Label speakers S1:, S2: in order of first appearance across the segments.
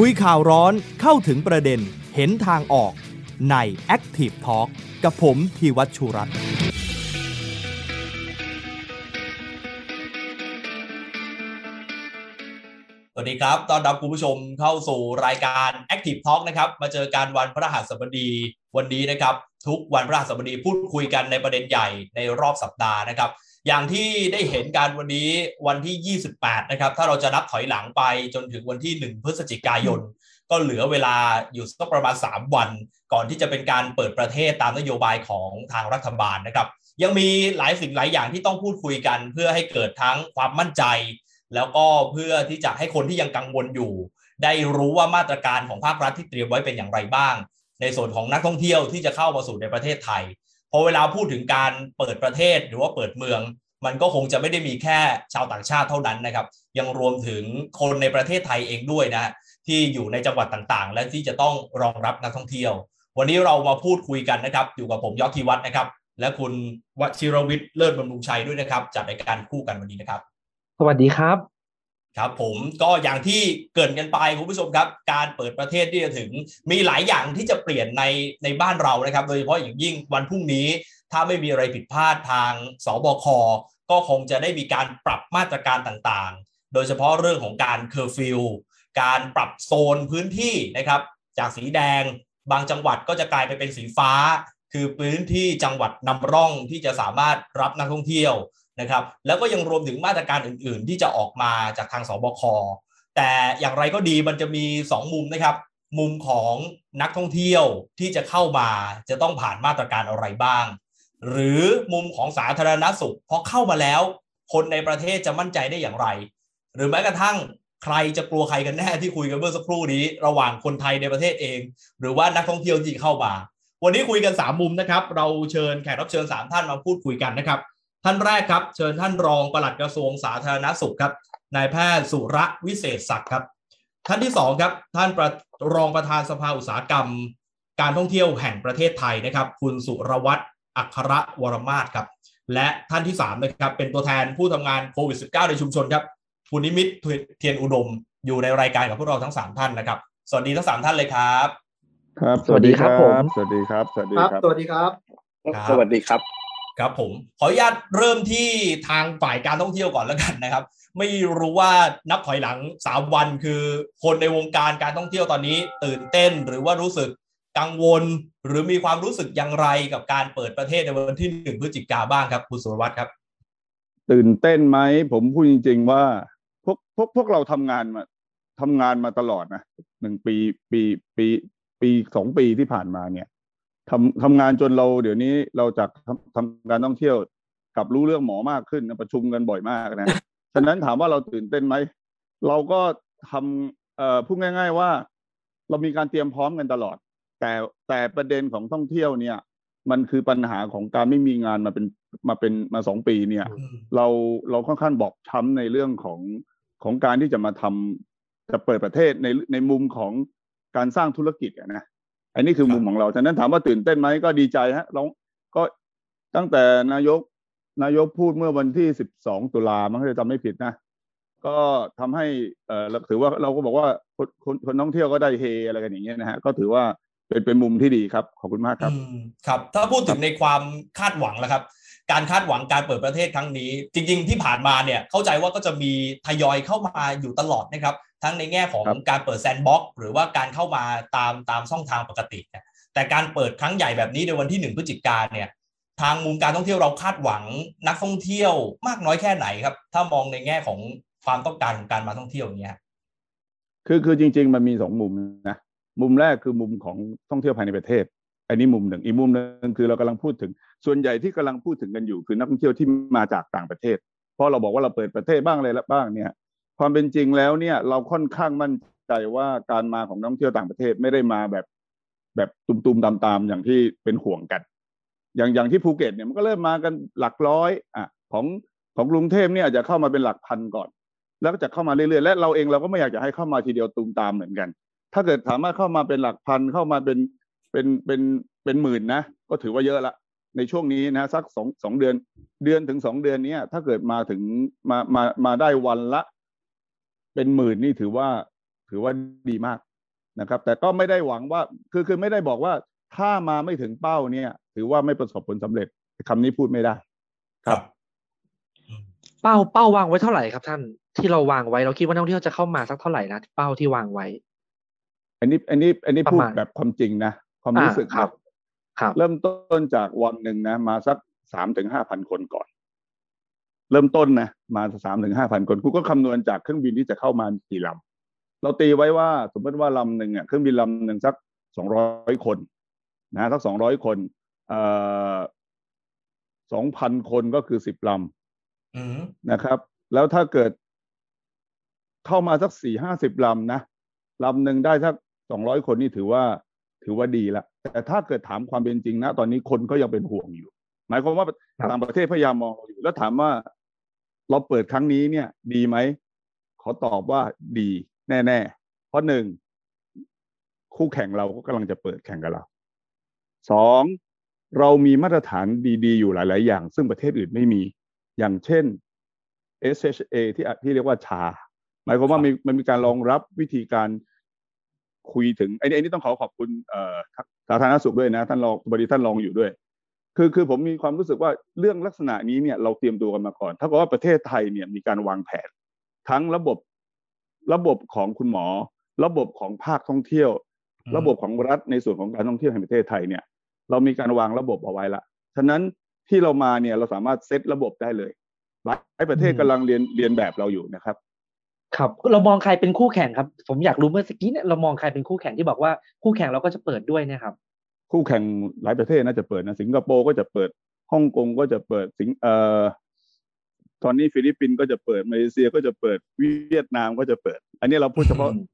S1: คุยข่าวร้อนเข้าถึงประเด็นเห็นทางออกใน Active Talk กับผมธีวัชชุรัตน์
S2: สวัสดีครับ ตอนรับคุณผู้ชมเข้าสู่รายการ Active Talk นะครับ มาเจอการวันพระหัสบดีวันนี้นะครับ ทุกวันพระหัสบดีพูดคุยกันในประเด็นใหญ่ในรอบสัปดาห์นะครับ อย่างที่ได้เห็นการวันนี้วันที่ 28 นะครับ ถ้าเราจะนับถอยหลังไปจนถึงวันที่ 1 พฤศจิกายน ก็เหลือเวลาอยู่สักประมาณ 3 วัน ก่อนที่จะเป็นการเปิดประเทศตามนโยบายของทางรัฐบาลนะครับ ยังมีหลายสิ่งหลายอย่างที่ต้องพูดคุยกัน เพื่อให้เกิดทั้งความมั่นใจ แล้วก็เพื่อที่จะให้คนที่ยังกังวลอยู่ ได้รู้ว่ามาตรการของภาครัฐที่เตรียมไว้เป็นอย่างไรบ้าง ในส่วนของนักท่องเที่ยวที่จะเข้ามาสู่ในประเทศไทย พอเวลาพูดถึงการเปิดประเทศหรือว่าเปิดเมือง มันก็คงจะไม่ได้มีแค่ชาวต่างชาติเท่านั้นนะครับ ยังรวมถึงคนในประเทศไทยเองด้วยนะที่อยู่ในจังหวัดต่างๆ และที่จะต้องรองรับนักท่องเที่ยว วันนี้เรามาพูดคุยกันนะครับ อยู่กับผมยอดธีวัฒน์นะครับ และคุณวชิรวิทย์เลิศบำรุงชัยด้วยนะครับจัดรายการคู่กันวันนี้นะครับ
S3: สวัสดีครับ
S2: ครับผมก็อย่างที่เกรินกันไปคุณผู้ชมครับ การเปิดประเทศที่จะถึงมีหลายอย่างที่จะเปลี่ยนในในบ้านเรานะครับ โดยเฉพาะอย่างยิ่งวันพรุ่งนี้ ถ้าไม่มีอะไรผิดพลาดทางศบคก็คงจะได้มีการปรับมาตรการต่างๆ โดยเฉพาะเรื่องของการเคอร์ฟิวการปรับโซนพื้นที่นะครับ จากสีแดงบางจังหวัดก็จะกลายไปเป็นสีฟ้า คือพื้นที่จังหวัดนำร่องที่จะสามารถรับนักท่องเที่ยว นะครับแล้วก็ยังรวมถึงมาตรการอื่น ๆ ที่จะออกมาจากทางสบคแต่อย่างไรก็ดีมันจะมี 2 มุมนะครับ มุมของนักท่องเที่ยวที่จะเข้ามาจะต้องผ่านมาตรการอะไรบ้าง หรือมุมของสาธารณสุขพอเข้ามาแล้ว คนในประเทศจะมั่นใจได้อย่างไร หรือแม้กระทั่งใครจะกลัวใครกันแน่ที่คุยกันเมื่อสักครู่นี้ ระหว่างคนไทยในประเทศเอง หรือว่านักท่องเที่ยวที่เข้ามา วันนี้คุยกัน 3 มุมนะครับ เราเชิญแขกรับเชิญ 3 ท่านมาพูดคุยกันนะครับ ท่านแรกครับ เชิญท่านรองปลัดกระทรวงสาธารณสุขครับนายแพทย์สุรวิเศษศักดิ์ครับ ท่านที่สองครับ ท่านประรองประธานสภาอุตสาหกรรม การท่องเที่ยวแห่งประเทศไทยนะครับ คุณสุรวัตรอัครวรมาศครับ และท่านที่3นะครับ เป็นตัวแทนผู้ทำงานโควิด -19 ในชุมชนครับคุณนิมิตเทียนอุดม อยู่ในรายการกับพวกเราทั้ง 3 ท่านนะครับ สวัสดีทั้ง 3 ท่านเลยครับ
S4: ครับ
S3: สวัสดีครับผม
S4: สวัสดีครับ สวัสดี
S5: ครับ
S4: ครับ
S5: สวัสดีครับ
S2: ครับ
S4: สวัสดีครับ
S2: ครับผมขออนุญาตเริ่มที่ทางฝ่ายการท่องเที่ยวก่อนแล้วกันนะครับ ไม่รู้ว่านับถอยหลัง 3 วันคือคนในวงการการท่องเที่ยวตอนนี้ตื่นเต้นหรือว่ารู้สึกกังวล หรือมีความรู้สึกอย่างไรกับการเปิดประเทศในวันที่หนึ่งพฤศจิกาบ้างครับคุณสุรวัตรครับ
S4: ตื่นเต้นไหมผมพูดจริง ๆ ว่าพวกพวกพวกเราทำงานมาทำงานมาตลอดนะหนึ่งปีปีปีปีสองปีที่ผ่านมาเนี่ย ทำทำงานจนเราเดี๋ยวนี้เราจากทำทำการท่องเที่ยวกลับรู้เรื่องหมอมากขึ้นนะประชุมกันบ่อยมากนะฉะนั้นถามว่าเราตื่นเต้นไหมเราก็ทำเอ่อพูดง่าย ๆว่า เรามีการเตรียมพร้อมกันตลอด แต่แต่ประเด็นของท่องเที่ยวเนี่ย มันคือปัญหาของการไม่มีงานมาเป็นมาเป็นมาสองปีเนี่ย เราเราค่อนข้างบอบช้ำในเรื่องของของการที่จะมาทำจะเปิดประเทศในในมุมของการสร้างธุรกิจอะนะ อันนี้คือมุมของเราฉะนั้นถามว่าตื่นเต้นไหมก็ดีใจฮะเราก็ตั้งแต่นายกนายกพูดเมื่อวันที่สิบสองตุลามันก็จะจำไม่ผิดนะ ก็ทำให้เออเราถือว่าเราก็บอกว่าคนคนคนท่องเที่ยวก็ได้เฮอะไรกันอย่างเงี้ยนะฮะก็ถือว่าเป็นเป็นมุมที่ดีครับ ขอบคุณมากครับ
S2: อืมครับ ถ้าพูดถึงในความคาดหวังแล้วครับ การคาดหวังการเปิดประเทศครั้งนี้ จริง ๆ ที่ผ่านมาเนี่ยเข้าใจว่าก็จะมีทยอยเข้ามาอยู่ตลอดนะครับ ทั้งในแง่ของ
S4: ครับ
S2: การเปิดแซนด์บ็อกซ์หรือว่าการเข้ามาตามตามช่องทางปกติเนี่ยแต่การเปิดครั้งใหญ่แบบนี้ในวันที่หนึ่งพฤศจิกาเนี่ยทางมุมการท่องเที่ยวเราคาดหวังนักท่องเที่ยวมากน้อยแค่ไหนครับ ถ้ามองในแง่ของความต้องการของการมาท่องเที่ยวอย่างเงี้ย
S4: คือคือจริง ๆ มันมีสองมุมนะมุมแรกคือมุมของท่องเที่ยวภายในประเทศ อันนี้มุมหนึ่งอีกมุมหนึ่งคือเรากำลังพูดถึง ส่วนใหญ่ที่กำลังพูดถึงกันอยู่คือนักท่องเที่ยวที่มาจากต่างประเทศ เพราะเราบอกว่าเราเปิดประเทศบ้างอะไรบ้างเนี่ย ความเป็นจริงแล้วเนี่ยเราค่อนข้างมั่นใจว่าการมาของนักท่องเที่ยวต่างประเทศไม่ได้มาแบบ แบบตุมๆตามๆอย่างที่เป็นห่วงกัน อย่างอย่างที่ภูเก็ตเนี่ยมันก็เริ่มมากันหลักร้อยอะของของกรุงเทพเนี่ยอาจจะเข้ามาเป็นหลักพันก่อน แล้วก็จะเข้ามาเรื่อยๆและเราเองเราก็ไม่อยากจะให้เข้ามาทีเดียวตูมตามเหมือนกัน ถ้าเกิดสามารถเข้ามาเป็นหลักพันเข้ามาเป็น เป็นเป็นเป็นหมื่นนะ ก็ถือว่าเยอะละในช่วงนี้นะสักสองสองเดือน เดือนถึงสองเดือนเนี้ยถ้าเกิดมาถึงมามามาได้วันละ เป็นหมื่นนี่ถือว่าถือว่าดีมากนะครับ แต่ก็ไม่ได้หวังว่าคือคือไม่ได้บอกว่าถ้ามาไม่ถึงเป้าเนี่ย ถือว่าไม่ประสบผลสำเร็จคำนี้พูดไม่ได้ ครับ
S3: เป้าเป้าวางไว้เท่าไหร่ครับ ท่านที่เราวางไว้เราคิดว่านักท่องเที่ยวจะเข้ามาสักเท่าไหร่นะเป้าที่วางไว้
S4: อันนี้ อันนี้ อันนี้
S3: ประ
S4: พูด
S3: มาณ
S4: แบบความจริงนะ ความรู้สึก
S3: อ่าครับครับ
S4: เริ่มต้นจากวันหนึ่งนะ มาสักสามถึงห้าพันคนก่อน เริ่มต้นนะ มาสามถึงห้าพันคนกูก็คำนวณจากเครื่องบินที่จะเข้ามากี่ลำเราตีไว้ว่าสมมติว่าลำหนึ่งอะเครื่องบินลำหนึ่งสักสองร้อยคนนะสักสองร้อยคนเอ่อสองพันคนก็คือสิบลำ
S2: อืม
S4: นะครับ แล้วถ้าเกิดเข้ามาสักสี่ห้าสิบลำนะลำหนึ่งได้สักสองร้อยคนนี่ถือว่า ถือว่าดีละแต่ถ้าเกิดถามความเป็นจริงนะ ตอนนี้คนก็ยังเป็นห่วงอยู่ หมายความว่า
S3: ครับ
S4: ต่างประเทศพยายามมองเราอยู่แล้วถามว่า เราเปิดครั้งนี้เนี่ย ดีไหมขอตอบว่าดีแน่ๆเพราะหนึ่งคู่แข่งเราก็กำลังจะเปิดแข่งกับเราสองเรามีมาตรฐานดีๆ อยู่หลาย ๆ อย่าง ซึ่งประเทศอื่นไม่มี อย่างเช่น SHA ที่อะที่เรียกว่าชา หมายความว่า
S2: ครับ
S4: มีมันมีการรองรับวิธีการ คุยถึงไอ้นี่ไอ้นี่ต้องขอขอบคุณเอ่อสาธารณสุขด้วยนะท่านรองบดีท่านรองอยู่ด้วย คือคือผมมีความรู้สึกว่าเรื่องลักษณะนี้เนี่ยเราเตรียมตัวกันมาก่อน ถ้ากับว่าประเทศไทยเนี่ยมีการวางแผน ทั้งระบบระบบของคุณหมอ ระบบของภาคท่องเที่ยว
S2: อืม
S4: ระบบของรัฐในส่วนของการท่องเที่ยวแห่งประเทศไทยเนี่ย เรามีการวางระบบเอาไว้ละฉะนั้นที่เรามาเนี่ยเราสามารถเซตระบบได้เลยหลายประเทศ
S3: อืม
S4: กำลังเรียนเรียนแบบเราอยู่นะครับ
S3: ครับเรามองใครเป็นคู่แข่งครับ ผมอยากรู้เมื่อกี้เนี่ยเรามองใครเป็นคู่แข่งที่บอกว่าคู่แข่งเราก็จะเปิดด้วยเนะครับ
S4: คู่แข่งหลายประเทศน่าจะเปิดนะสิงคโปร์ก็จะเปิดฮ่องกงก็จะเปิดสิงเอ่อตอนนี้ฟิลิปปินส์ก็จะเปิดมาเลเซียก็จะเปิดเวียดนามก็จะเปิด อันนี้เราพูดเฉพาะ
S3: อืม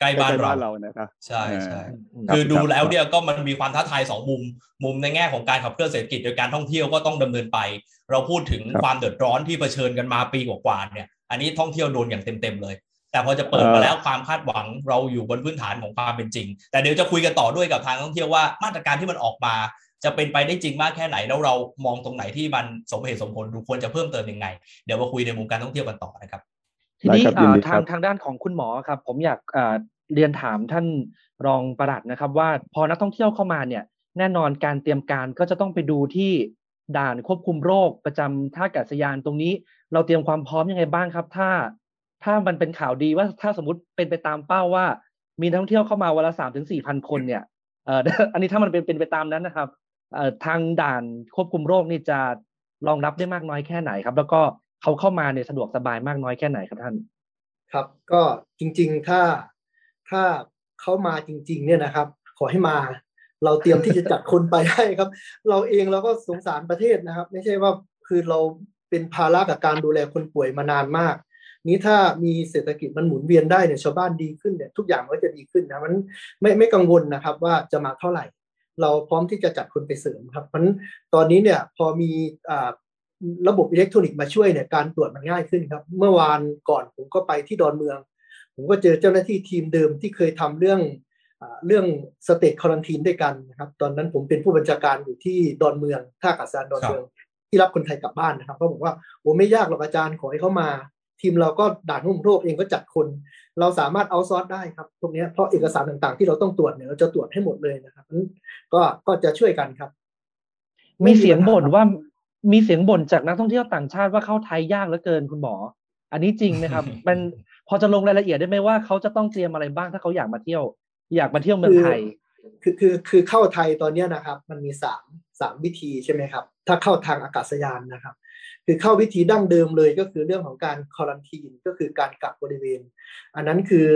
S2: ใกล้บ้าน
S4: ใกล้ๆ
S2: เรา
S4: บ้านเรานะครับ
S2: ใช่ใช่
S3: อืม
S4: ครับ
S2: คือดู
S4: ครับ
S2: แล้วเนี่ยก็มันมีความท้าทายสองมุม มุมในแง่ของการขับเคลื่อนเศรษฐกิจโดยการท่องเที่ยวก็ต้องดำเนินไป เราพูดถึง
S4: ครับ
S2: ความเดือดร้อนที่เผชิญกันมาปีกว่าๆเนี่ย อันนี้ท่องเที่ยวโดนอย่างเต็มๆเลย แต่พอจะเปิดมาแล้วความคาดหวังเราอยู่บนพื้นฐานของความเป็นจริง แต่เดี๋ยวจะคุยกันต่อด้วยกับทางท่องเที่ยวว่ามาตรการที่มันออกมา จะเป็นไปได้จริงมากแค่ไหนแล้วเรามองตรงไหนที่มันสมเหตุสมผลดูควรจะเพิ่มเติมยังไง เดี๋ยวมาคุยในมุมการท่องเที่ยวกันต่อนะครับ
S3: ทีนี้
S4: ได้ครับ
S3: เอ่อ
S4: ยินดีครั
S3: ทาง
S4: บ
S3: ทางด้านของคุณหมอครับ ผมอยากเอ่อเรียนถามท่านรองประหลัดนะครับ ว่าพอนักท่องเที่ยวเข้ามาเนี่ยแน่นอนการเตรียมการก็จะต้องไปดูที่ ด่านควบคุมโรคประจำท่าอากาศยานตรงนี้ เราเตรียมความพร้อมยังไงบ้างครับ ถ้า ถ้ามันเป็นข่าวดีว่าถ้าสมมติเป็นไปตามเป้าว่า มีท่องเที่ยวเข้ามาวันละสามถึงสี่พันคนเนี่ยเอ่ออันนี้ถ้ามันเป็นเป็นไปตามนั้นนะครับเอ่อทางด่านควบคุมโรคนี่จะรองรับได้มากน้อยแค่ไหนครับ แล้วก็เขาเข้ามาเนี่ยสะดวกสบายมากน้อยแค่ไหนครับท่าน
S5: ครับ ก็จริง ๆ ถ้าถ้าเขามาจริง ๆ เนี่ยนะครับ ขอให้มา เราเตรียมที่จะจัดคนไปให้ครับ เราเองเราก็สงสารประเทศนะครับ ไม่ใช่ว่าคือเราเป็นภาระกับการดูแลคนป่วยมานานมาก นี้ถ้ามีเศรษฐกิจมันหมุนเวียนได้เนี่ยชาวบ้านดีขึ้นเนี่ยทุกอย่างก็จะดีขึ้นนะมันไม่ไม่กังวลนะครับว่าจะมาเท่าไหร่ เราพร้อมที่จะจัดคนไปเสริมครับเพราะตอนนี้เนี่ยพอมีอ่าระบบอิเล็กทรอนิกส์มาช่วยเนี่ยการตรวจมันง่ายขึ้นครับ เมื่อวานก่อนผมก็ไปที่ดอนเมือง ผมก็เจอเจ้าหน้าที่ทีมเดิมที่เคยทำเรื่อง เรื่อง state quarantine ด้วยกันนะครับตอนนั้นผมเป็นผู้บัญชาการอยู่ที่ดอนเมืองท่าอากาศยานดอนเมืองที่รับคนไทยกลับบ้านนะครับเขาบอกว่าโอ้ไม่ยากหรอกอาจารย์ขอให้เขามา ทีมเราก็ด่านควบคุมโรคเองก็จัดคน เราสามารถ outsource ได้ครับพวกเนี้ยเพราะเอกสารต่างๆ ที่เราต้องตรวจเนี่ยเราจะตรวจให้หมดเลยนะครับเพราะฉะนั้นก็ก็จะช่วยกันครับ
S3: มีเสียง
S5: ไปัญหา
S3: บ่นว่ามีเสียงบ่นจากนักท่องเที่ยวต่างชาติว่าเข้าไทยยากเหลือเกินคุณหมอ อันนี้จริงไหมครับ มันพอจะลงรายละเอียดได้ไหมว่าเขาจะต้องเตรียมอะไรบ้างถ้าเขาอยากมาเที่ยว อยากมาเที่ยวเมืองไทย
S5: คือคือคือเข้าไทยตอนเนี้ยนะครับ มันมีสามสามวิธีใช่ไหมครับ ถ้าเข้าทางอากาศยานนะครับ คือเข้าวิธีดั้งเดิมเลยก็คือเรื่องของการคอรันทีนก็คือการกักบริเวณ อันนั้นคือ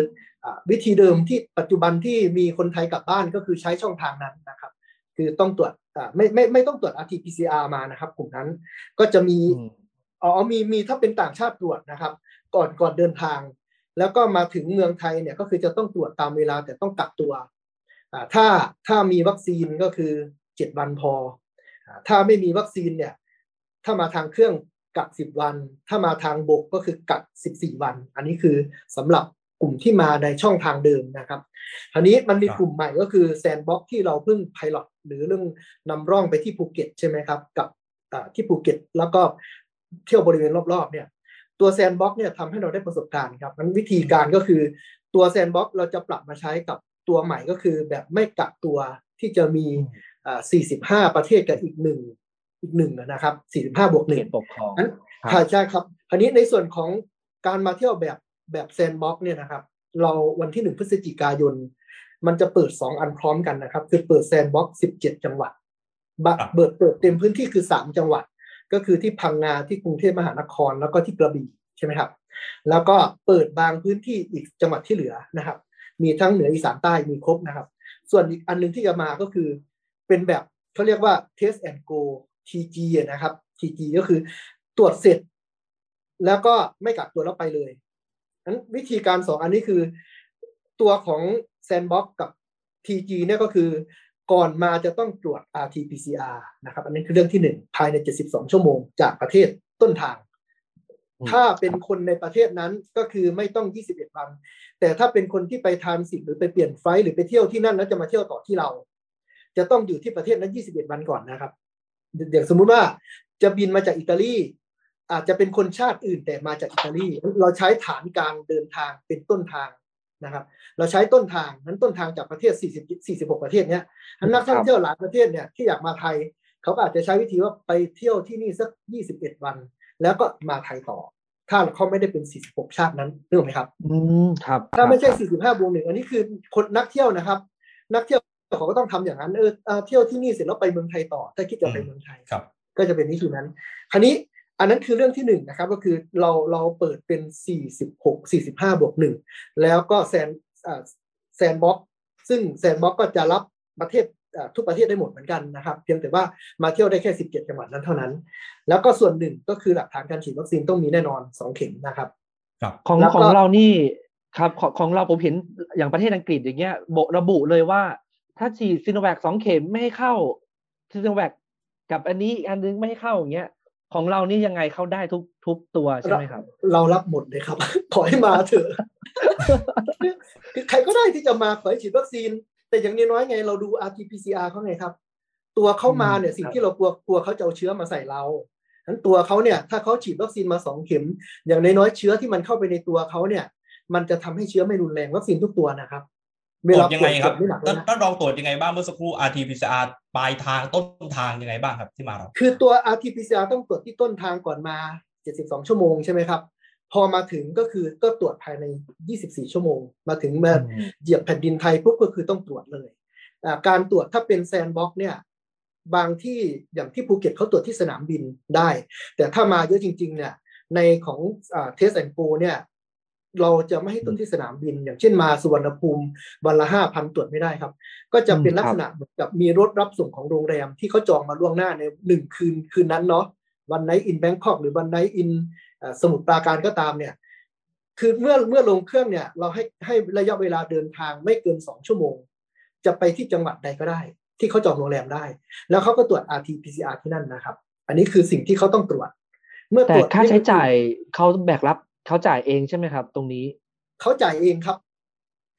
S5: อาวิธีเดิมที่ปัจจุบันที่มีคนไทยกลับบ้านก็คือใช้ช่องทางนั้นนะครับ คือต้องตรวจอ่าไม่ไม่ไม่ต้องตรวจ RT-PCR มานะครับ กลุ่มนั้นก็จะมี
S3: อืม
S5: อ๋อมีมีถ้าเป็นต่างชาติตรวจนะครับ ก่อนก่อนเดินทาง แล้วก็มาถึงเมืองไทยเนี่ยก็คือจะต้องตรวจตามเวลาแต่ต้องกักตัวอ่าถ้าถ้ามีวัคซีนก็คือเจ็ดวันพออ่าถ้าไม่มีวัคซีนเนี่ยถ้ามาทางเครื่องกักสิบวัน ถ้ามาทางบกก็คือกักสิบสี่วัน อันนี้คือสำหรับกลุ่มที่มาในช่องทางเดิมนะครับทีนี้มันมี
S2: ครับ
S5: กลุ่มใหม่ก็คือแซนด์บ็อกซ์ที่เราเพิ่ง pilot หรือเรื่องนำร่องไปที่ภูเก็ตใช่ไหมครับ กับอ่าที่ภูเก็ตแล้วก็เที่ยวบริเวณรอบๆเนี่ย ตัวแซนด์บ็อกซ์เนี่ยทำให้เราได้ประสบการณ์ครับมันวิธีการก็คือตัวแซนด์บ็อกซ์เราจะปรับมาใช้กับตัวใหม่ก็คือแบบไม่กักตัวที่จะมีอ่า45 ประเทศกับอีกหนึ่งอีกหนึ่งนะครับ 45 บวกหนึ่ง
S3: เขตปกครอง
S5: นั้น
S3: ครับ
S5: ค่ะใช่ครับอันนี้ในส่วนของการมาเที่ยวแบบแบบ Sandbox เนี่ยนะครับ เราวันที่หนึ่งพฤศจิกายน มันจะเปิดสองอันพร้อมกันนะครับ คือเปิด Sandbox สิบเจ็ดจังหวัดนะ
S2: ครับ
S5: เปิดเปิดเต็มพื้นที่คือสามจังหวัด ก็คือที่พังงาที่กรุงเทพมหานคร แล้วก็ที่กระบี่ใช่ไหมครับ แล้วก็เปิดบางพื้นที่อีกจังหวัดที่เหลือนะครับ มีทั้งเหนืออีสานใต้มีครบนะครับ ส่วนอีกอันหนึงที่จะมาก็คือเป็นแบบเขาเรียกว่า test and go TG นะครับ TG ก็คือตรวจเสร็จ แล้วก็ไม่กักตัวแล้วไปเลยนั้นวิธีการสองอันนี้คือ ตัวของ Sandbox กับ TG เนี่ยก็คือ ก่อนมาจะต้องตรวจ RT-PCR นะครับอันนี้คือเรื่องที่หนึ่งภายใน 72 ชั่วโมงจากประเทศต้นทาง
S3: อืม
S5: ถ้าเป็นคนในประเทศนั้นก็คือไม่ต้อง 21 วัน แต่ถ้าเป็นคนที่ไปทานสิทธิ์หรือไปเปลี่ยนไฟล์หรือไปเที่ยวที่นั่นแล้วจะมาเที่ยวต่อที่เรา จะต้องอยู่ที่ประเทศนั้น 21 วันก่อนนะครับอย่างสมมุติว่าจะบินมาจากอิตาลีอาจจะเป็นคนชาติอื่นแต่มาจากอิตาลีเราใช้ฐานการเดินทางเป็นต้นทาง นะครับเราใช้ต้นทางนั้นต้นทางจากประเทศ 40 46 ประเทศเนี้ยนั้นนักท่องเที่ยวหลายประเทศเนี่ยที่อยากมาไทยเขาก็อาจจะใช้วิธีว่าไปเที่ยวที่นี่สัก 21 วัน แล้วก็มาไทยต่อ ถ้าเขาไม่ได้เป็น 46 ชาตินั้นนึกออกไหมครับ
S3: อืมครับ
S5: ถ้าไม่ใช่
S3: ครับ
S5: 45 บวกหนึ่งอันนี้คือคนนักเที่ยวนะครับ นักเที่ยวเขาก็ต้องทำอย่างนั้นเออเอ่อเที่ยวที่นี่เสร็จแล้วไปเมืองไทยต่อ ถ้าคิดจะไปเมืองไทย
S2: ครับ
S5: ก็จะเป็นวิธีนั้น คราวนี้ อันนั้นคือเรื่องที่หนึ่งนะครับก็คือเราเราเปิดเป็น 46 45บวกหนึ่งแล้วก็แซนแซนบ็อกซึ่ง Sandbox ก็จะรับประเทศอ่าทุกประเทศได้หมดเหมือนกันนะครับ เพียงแต่ว่ามาเที่ยวได้แค่ 17 จังหวัดนั้นเท่านั้น แล้วก็ส่วนหนึ่งก็คือหลักฐานการฉีดวัคซีนต้องมีแน่นอน 2 เข็มนะครับ
S2: ครับ
S3: ของ
S5: แล้วก็
S3: ของเรานี่ครับของของเราผมเห็นอย่างประเทศอังกฤษอย่างเงี้ยระบุเลยว่า ถ้าฉีดซีโนแวคสองเข็มไม่ให้เข้าซีโนแวคกับอันนี้อีกอันนึงไม่ให้เข้าอย่างเงี้ย ของเรานี่ยังไงเข้าได้ทุกทุกตัวใช่ไหมครับ
S5: เรารับหมดเลยครับ ขอให้มาเถอะคือใครก็ได้ที่จะมาขอให้ฉีดวัคซีน แต่อย่างน้อยๆไงเราดู RT-PCR เขาไงครับ ตัวเขามาเนี่ย
S3: อืม
S5: สิ่ง
S3: ครับ
S5: ที่เรากลัวกลัวเขาจะเอาเชื้อมาใส่เรานั้นตัวเขาเนี่ยถ้าเขาฉีดวัคซีนมาสองเข็ม อย่างน้อยๆเชื้อที่มันเข้าไปในตัวเขาเนี่ย มันจะทำให้เชื้อไม่รุนแรงวัคซีนทุกตัวนะครับ
S2: ตรวจยังไงครับ
S5: ตวจไม่หนักเลย
S2: ท่าน
S5: นะ
S2: ท่านรองตรวจยังไงบ้างเมื่อสักครู่ RT-PCR ปลายทางต้นทางยังไงบ้างครับที่มาเรา
S5: คือตัว RT-PCR ต้องตรวจที่ต้นทางก่อนมา 72 ชั่วโมงใช่ไหมครับ พอมาถึงก็คือก็ตรวจภายใน 24 ชั่วโมง มาถึงมา
S3: อืม
S5: เหยียบแผ่นดินไทยปุ๊บก็คือต้องตรวจเลยอ่าการตรวจถ้าเป็น Sandbox เนี่ยบางที่อย่างที่ภูเก็ตเขาตรวจที่สนามบินได้ แต่ถ้ามาเยอะจริงๆเนี่ยในของ Test and Go เนี่ย เราจะไม่ให้ตรวจที่สนามบิน อย่างเช่นมาสุวรรณภูมิวันละห้าพันตรวจไม่ได้ครับ ก็จะเป็น
S3: อืม
S5: ลักษณะเหมือนกับมีรถรับส่งของโรงแรมที่เขาจองมาล่วงหน้าในหนึ่งคืนคืนนั้นเนาะวันไนอินแบงคอกหรือวันไนอินสมุทรปราการก็ตามเนี่ยคือเมื่อเมื่อลงเครื่องเนี่ย เราให้ให้ระยะเวลาเดินทางไม่เกินสองชั่วโมง จะไปที่จังหวัดใดก็ได้ ที่เขาจองโรงแรมได้ แล้วเขาก็ตรวจ RT-PCR ที่นั่นนะครับ อันนี้คือสิ่งที่เขาต้องตรวจ เมื่อ
S3: แต่
S5: ตรวจ
S3: ค่าใช้จ่ายเขาแบกรับ เขาจ่ายเองใช่ไหมครับ ตรงนี้
S5: เขาจ่ายเองครับ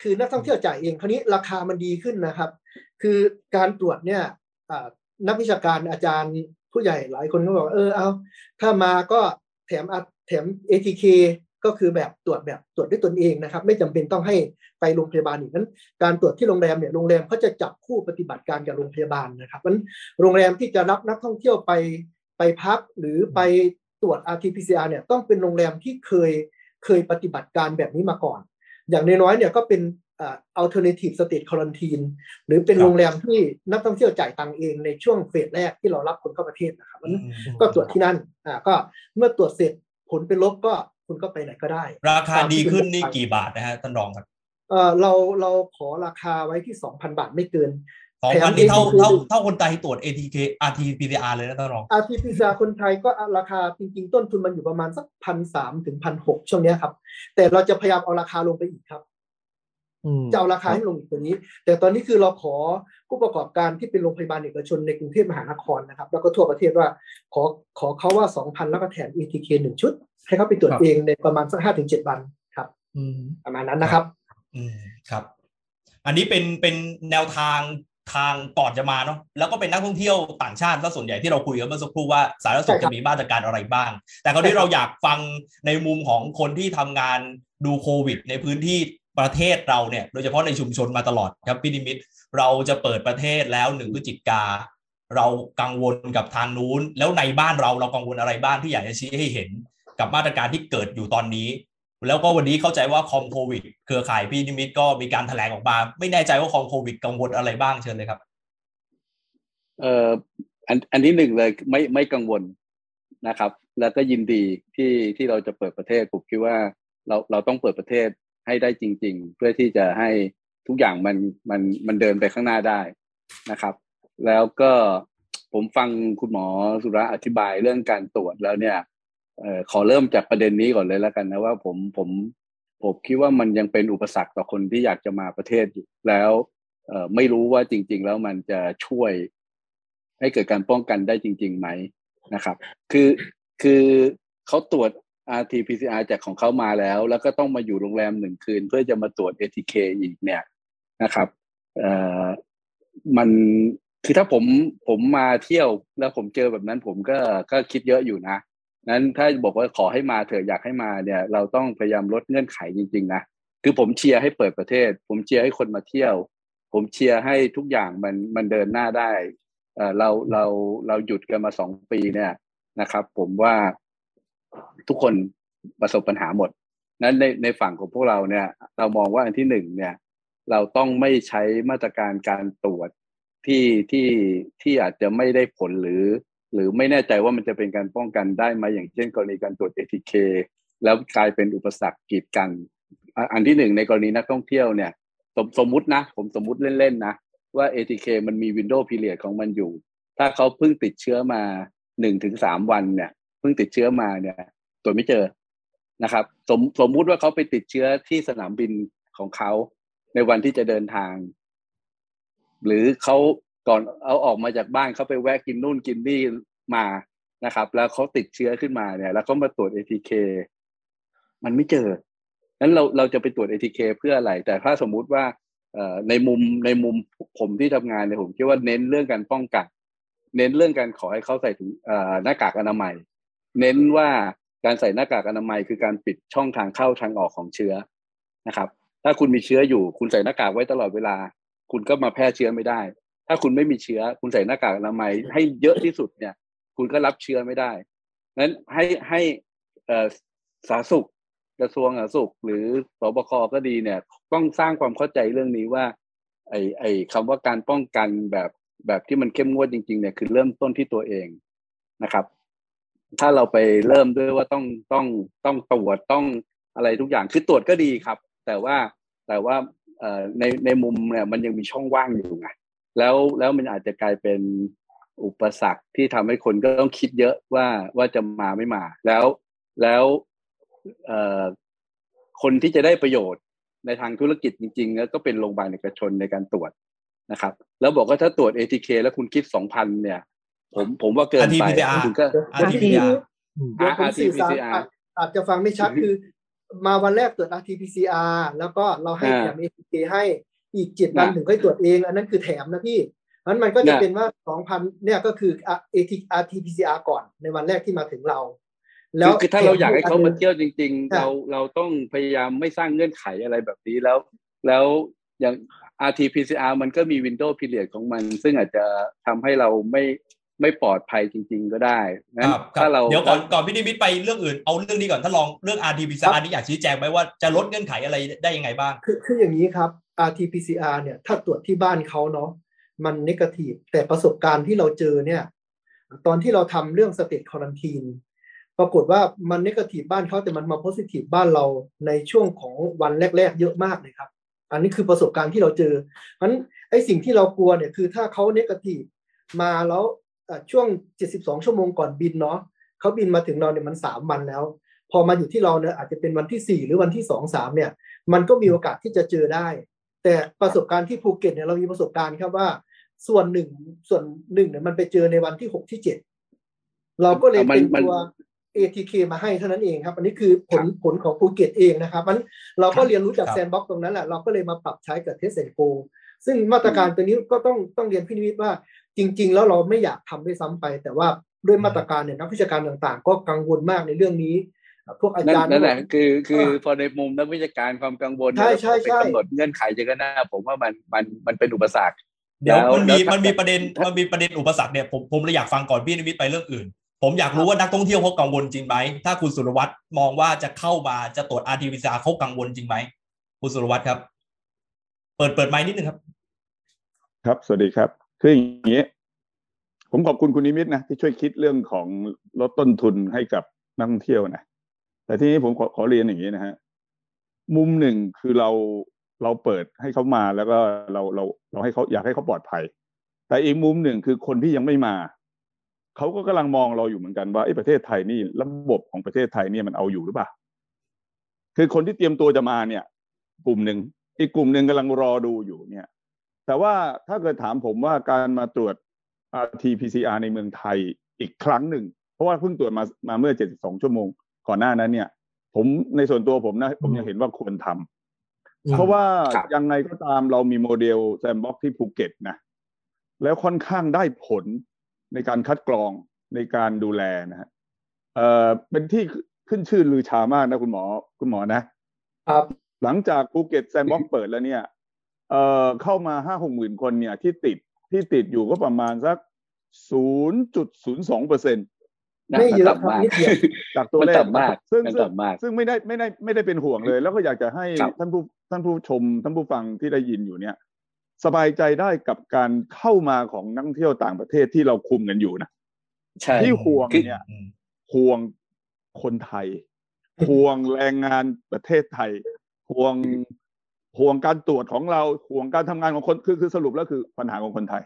S5: คือนักท่องเที่ยวจ่ายเองคราวนี้ราคามันดีขึ้นนะครับ คือการตรวจเนี่ยอ่านักวิชาการอาจารย์ผู้ใหญ่หลายคนก็บอกว่าเออเอาถ้ามาก็แถมอะแถม ATK ก็คือแบบตรวจแบบตรวจด้วยตนเองนะครับ ไม่จำเป็นต้องให้ไปโรงพยาบาลอีกนั้น การตรวจที่โรงแรมเนี่ยโรงแรมเขาจะจับคู่ปฏิบัติการกับโรงพยาบาลนะครับนั้นโรงแรมที่จะรับนักท่องเที่ยวไปไปพักหรือไป ตรวจ RT-PCR เนี่ยต้องเป็นโรงแรมที่เคยเคยปฏิบัติการแบบนี้มาก่อน อย่างน้อยๆเนี่ยก็เป็นอ่า alternative state quarantine หรือเป็น
S2: ครับ
S5: โรงแรมที่นักท่องเที่ยวจ่ายตังค์เองในช่วงเฟสแรกที่เรารับคนเข้าประเทศนะครับนั้นก็ตรวจที่นั่นอ่าก็เมื่อตรวจเสร็จผลเป็นลบก็คุณก็ไปไหนก็ได้
S2: ราคาดีขึ้นนี่กี่บาทนะฮะท่านรองครับ
S5: เออเราเราขอราคาไว้ที่2,000บาทไม่เกิน
S2: สอง
S5: แถ
S2: พั
S5: ม
S2: นนี่เท่า
S5: ATK
S2: เท่าเท่าคนไทยตรวจ ATK RT-PCR เลยนะท่านรอง
S5: RT-PCR คนไทยก็ราคาจริง ๆ ต้นทุนมันอยู่ประมาณสักพันสามถึงพันหกช่วงเนี้ยครับ แต่เราจะพยายามเอาราคาลงไปอีกครับ
S3: อืม
S5: จะเอาราคาให้ลงอีกตัวนี้ แต่ตอนนี้คือเราขอผู้ประกอบการที่เป็นโรงพยาบาลเอกชนในกรุงเทพมหานครนะครับ แล้วก็ทั่วประเทศว่าขอขอเขาว่า2,000แล้วก็แถม ETK หนึ่งชุด ให้เขาไปตรวจ
S2: ครับ
S5: เองในประมาณสักห้าถึงเจ็ดวันครับ
S2: อืม
S5: ประมาณนั้นนะครับ
S2: อืมครับ อันนี้เป็นเป็นแนวทาง ทางก่อนจะมาเนาะแล้วก็เป็นนักท่องเที่ยวต่างชาติซะส่วนใหญ่ที่เราคุยกันเมื่อสักครู่ว่าสาธารณสุขจะมีมาตรการอะไรบ้าง แต่คราวนี้เราอยากฟังในมุมของคนที่ทำงานดูโควิด ในพื้นที่ประเทศเราเนี่ยโดยเฉพาะในชุมชนมาตลอดครับพี่นิมิตเราจะเปิดประเทศแล้วหนึ่งพฤศจิกา เรากังวลกับทางนู้น แล้วในบ้านเราเรากังวลอะไรบ้างที่อยากจะชี้ให้เห็น กับมาตรการที่เกิดอยู่ตอนนี้ แล้วก็วันนี้เข้าใจว่าคอมโควิดเครือข่ายพี่นิมิตก็มีการแถลงออกมา ไม่แน่ใจว่าคอมโควิดกังวลอะไรบ้างเชิญเลยครับ
S6: เอ่ออันอันที่หนึ่งเลยไม่ไม่กังวลนะครับ แล้วก็ยินดีที่ที่เราจะเปิดประเทศผมคิดว่าเราเราต้องเปิดประเทศให้ได้จริง ๆ เพื่อที่จะให้ทุกอย่างมันมันมันเดินไปข้างหน้าได้นะครับ แล้วก็ผมฟังคุณหมอสุระอธิบายเรื่องการตรวจแล้วเนี่ย ออขอเริ่มจากประเด็นนี้ก่อนเลยแล้วกันนะว่าผมผมผมคิดว่ามันยังเป็นอุปสรรคต่อคนที่อยากจะมาประเทศอยู่แล้วเออไม่รู้ว่าจริง ๆ แล้วมันจะช่วยให้เกิดการป้องกันได้จริงๆไหมนะครับ คือคือเขาตรวจ RT-PCR จากของเขามาแล้ว แล้วก็ต้องมาอยู่โรงแรมหนึ่งคืน เพื่อจะมาตรวจ ATK อีกเนี่ยนะครับเอ่อมันคือถ้าผมผมมาเที่ยวแล้วผมเจอแบบนั้นผมก็ก็คิดเยอะอยู่นะ นั้นถ้าบอกว่าขอให้มาเถอะอยากให้มาเนี่ย เราต้องพยายามลดเงื่อนไขจริงๆนะคือผมเชียร์ให้เปิดประเทศ ผมเชียร์ให้คนมาเที่ยว ผมเชียร์ให้ทุกอย่างมันมันเดินหน้าได้เราเราเราหยุดกันมาสองปีเนี่ยนะครับ ผมว่าทุกคนประสบปัญหาหมด นั้นในในฝั่งของพวกเราเนี่ย เรามองว่าอันที่หนึ่งเนี่ย เราต้องไม่ใช้มาตรการการตรวจที่ที่ที่อาจจะไม่ได้ผลหรือ หรือไม่แน่ใจว่ามันจะเป็นการป้องกันได้ไหมอย่างเช่น กรณีการตรวจ ATK แล้วกลายเป็นอุปสรรคกีดกัน อันที่หนึ่งในกรณีนักท่องเที่ยวเนี่ย สมสมมุตินะ ผมสมมุติเล่นๆนะ ว่า ATK มันมีวินโดว์พีเรียดของมันอยู่ ถ้าเขาเพิ่งติดเชื้อมาหนึ่งถึงสามวันเนี่ยเพิ่งติดเชื้อมาเนี่ยตรวจไม่เจอนะครับสมสมมุติว่าเขาไปติดเชื้อที่สนามบินของเขาในวันที่จะเดินทาง หรือเขาก่อนเอาออกมาจากบ้านเขาไปแวะกินนู่นกินนี่ มานะครับ แล้วเขาติดเชื้อขึ้นมาเนี่ย แล้วก็มาตรวจ ATK มันไม่เจอนั้นเราเราจะไปตรวจ ATK เพื่ออะไร แต่ถ้าสมมุติว่าในมุมในมุมผมที่ทำงานเนี่ยผมคิดว่าเน้นเรื่องการป้องกัน เน้นเรื่องการขอให้เขาใส่ถุงหน้ากากอนามัย เน้นว่าการใส่หน้ากากอนามัยคือการปิดช่องทางเข้าทางออกของเชื้อนะครับ ถ้าคุณมีเชื้ออยู่ คุณใส่หน้ากากไว้ตลอดเวลา คุณก็มาแพร่เชื้อไม่ได้ ถ้าคุณไม่มีเชื้อ คุณใส่หน้ากากอนามัยให้เยอะที่สุดเนี่ย คุณก็รับเชื้อไม่ได้นั้นให้ให้เอสาธารณสุขกระทรวงสาธารณสุข หรือสบคก็ดีเนี่ย ต้องสร้างความเข้าใจเรื่องนี้ว่า ไอไอคำว่าการป้องกันแบบแบบที่มันเข้มงวดจริง ๆ เนี่ยคือเริ่มต้นที่ตัวเองนะครับ ถ้าเราไปเริ่มด้วยว่าต้องต้องต้องตรวจต้องอะไรทุกอย่างคือตรวจก็ดีครับ แต่ว่าแต่ว่าในในมุมเนี่ยมันยังมีช่องว่างอยู่ไงแล้วแล้วมันอาจจะกลายเป็น อุปสรรคที่ทำให้คนก็ต้องคิดเยอะว่าว่าจะมาไม่มา แล้วแล้วเอ่อคนที่จะได้ประโยชน์ในทางธุรกิจจริงๆแล้วก็เป็นโรงพยาบาลเอกชนในการตรวจนะครับ แล้วบอกว่าถ้าตรวจ ATK แล้วคุณคิดสองพันเนี่ย ผมผมว่าเกินไป
S2: RT-PCR
S6: คุณก็
S2: RT-PCR
S5: เดี๋ยวผมสื่อสาร
S6: RT-PCR
S5: อาจอาจจะฟังไม่ชัดคือ มาวันแรกตรวจ RT-PCR แล้วก็เราให้
S6: อ่า
S5: แถม ATK ให้อีกเจ็ดวัน
S6: นะ
S5: ถึงค่อยตรวจเอง อันนั้นคือแถมนะพี่ นั้นมันก็จะ
S6: นะ
S5: เป็นว่าสองพันเนี่ยก็คือ RT-PCR ก่อนในวันแรกที่มาถึงเรา
S6: คือคือถ้าเราอยากให้เขามา
S5: แถ
S6: เที่ยวจริงๆ
S5: ค่ะ
S6: เราเราต้องพยายามไม่สร้างเงื่อนไขอะไรแบบนี้แล้ว แล้วอย่าง RT-PCR มันก็มี window period ของมัน ซึ่งอาจจะทำให้เราไม่ไม่ปลอดภัยจริง ๆ ก็ได้งั้น
S2: ครับครั
S6: ถ้า
S2: บ
S6: เรา
S2: เดี๋ยวก่อนก่อนพี่นิมิตไปเรื่องอื่นเอาเรื่องนี้ก่อนถ้าลองเรื่อง RT-PCR นี่อยากชี้แจงไหมว่าจะลดเงื่อนไขอะไรได้ยังไงบ้าง
S5: คือคืออย่างนี้ครับ RT-PCR เนี่ยถ้าตรวจที่บ้านเขาเนาะ มันนกทีฟแต่ประสบการณ์ที่เราเจอเนี่ย ตอนที่เราทำเรื่องสเต t ค u รันทีนปรากฏว่ามันนกทีฟบ้านเขาแต่มันมาโพซิทีฟบ้านเราในช่วงของวันแรก ๆ เยอะมากเลยครับ อันนี้คือประสบการณ์ที่เราเจอเพราะฉะนั้นไอ้สิ่งที่เรากลัวเนี่ยคือถ้าเขา negative มาแล้วช่วง 72 ชั่วโมงก่อนบินเนาะเขาบินมาถึงเราเนี่ยมัน 3 วันแล้ว พอมาอยู่ที่เราเนี่ยอาจจะเป็นวันที่ 4 หรือวันที่ 2 3 เนี่ย มันก็มีโอกาสที่จะเจอได้ แต่ประสบการณ์ที่ภูเก็ตเนี่ยเรามีประสบการณ์ครับว่า ส่วนหนึ่งส่วนหนึ่งเนี่ยมันไปเจอในวันที่หกที่เจ็ดเราก็เลย
S6: มัน
S5: เป็น
S6: มัน
S5: ตัว ATK มาให้เท่านั้นเองครับ อันนี้คือผลผลของภูเก็ตเองนะครับมันเราก็เรียนรู้จาก
S2: ครับ
S5: Sandbox ตรงนั้นแหละเราก็เลยมาปรับใช้กับ Test and Go ซึ่งมาตรการตัวนี้ก็ต้องต้องเรียนพี่นิวิทย์ว่าจริง ๆ แล้วเราไม่อยากทำด้วยซ้ำไป แต่ว่าด้วยมาตรการเนี่ยนักวิชาการต่างๆ ก็กังวลมากในเรื่องนี้ พวกอาจารย์
S6: นั่นแหละคือคือพอในมุมนักวิชาการความกังวล
S5: ใช่ใช่ใช่
S6: กำหนดเงื่อนไขจะก็น่าผมว่ามันมันมันเป็นอุปสรรค
S2: เดี๋ยวมันมี
S6: แล้ว
S2: มันมีประเด็น
S6: ถ้า
S2: มันมีประเด็นอุปสรรคเนี่ยผมผมเลยอยากฟังก่อนพี่นิวิทย์ไปเรื่องอื่น ผมอยากรู้ว่านักท่องเที่ยวเขากังวลจริงไหมถ้าคุณสุรวัตรมองว่าจะเข้ามาจะตรวจ RT-PCR เขากังวลจริงไหมคุณสุรวัตรครับ เปิดเปิดไมค์นิดนึงครับ
S4: ครับสวัสดีครับคืออย่างนี้ผมขอบคุณคุณนิมิตนะที่ช่วยคิดเรื่องของลดต้นทุนให้กับนักท่องเที่ยวนะ แต่ทีนี้ผมขอขอเรียนอย่างนี้นะฮะมุมหนึ่งคือเราเราเปิดให้เขามาแล้วก็เราเราเราให้เขาอยากให้เขาปลอดภัย แต่อีกมุมหนึ่งคือคนที่ยังไม่มาเขาก็กำลังมองเราอยู่เหมือนกันว่าไอ้ประเทศไทยนี่ระบบของประเทศไทยเนี่ยมันเอาอยู่หรือเปล่าคือคนที่เตรียมตัวจะมาเนี่ย กลุ่มหนึ่งอีกกลุ่มหนึ่งกำลังรอดูอยู่เนี่ย แต่ว่าถ้าเกิดถามผมว่าการมาตรวจ RT-PCR ในเมืองไทยอีกครั้งหนึ่ง เพราะว่าเพิ่งตรวจมามาเมื่อ 72 ชั่วโมง ก่อนหน้านั้นเนี่ย ผมในส่วนตัวผมนะ ผมยังเห็นว่าควรทำเพราะว่า
S6: ครับ
S4: ยังไงก็ตามเรามีโมเดล Sandbox ที่ภูเก็ตนะแล้วค่อนข้างได้ผลในการคัดกรองในการดูแลนะฮะเอ่อเป็นที่ขึ้นชื่อลือชามากนะคุณหมอคุณหมอนะ
S5: ครับ
S4: หลังจากภูเก็ต Sandbox เปิดแล้วเนี่ยเอ่อเข้ามาห้าหกหมื่นคนเนี่ยที่ติดที่ติดอยู่ก็ประมาณสักศูนย์จุดศูนย์สองเปอร์เซ็นต์
S6: น่า
S5: ไม่เยอะ
S6: ต่ำมาก
S5: ครับนิดเดียว
S4: จากตัวเลข
S6: มันต่ำมาก
S4: ซึ่ง
S6: มัน
S4: ซึ่ง
S6: ต่ำมาก
S4: ซึ่งไม่ได้ไม่ได้ไม่ได้เป็นห่วงเลย แล้วก็อยากจะให้
S6: ครับ
S4: ท่านผู้ท่านผู้ชม ท่านผู้ฟังที่ได้ยินอยู่เนี่ยสบายใจได้กับการเข้ามาของนักท่องเที่ยวต่างประเทศที่เราคุมกันอยู่นะ
S6: ใช่
S4: ที่ห่วง
S6: คือ
S4: เนี่ย
S2: อืม
S4: ห่วงคนไทย ห่วงแรงงานประเทศไทย ห่วงห่วงการตรวจของเราห่วงการทำงานของคนคือคือสรุปแล้วคือปัญหาของคนไทย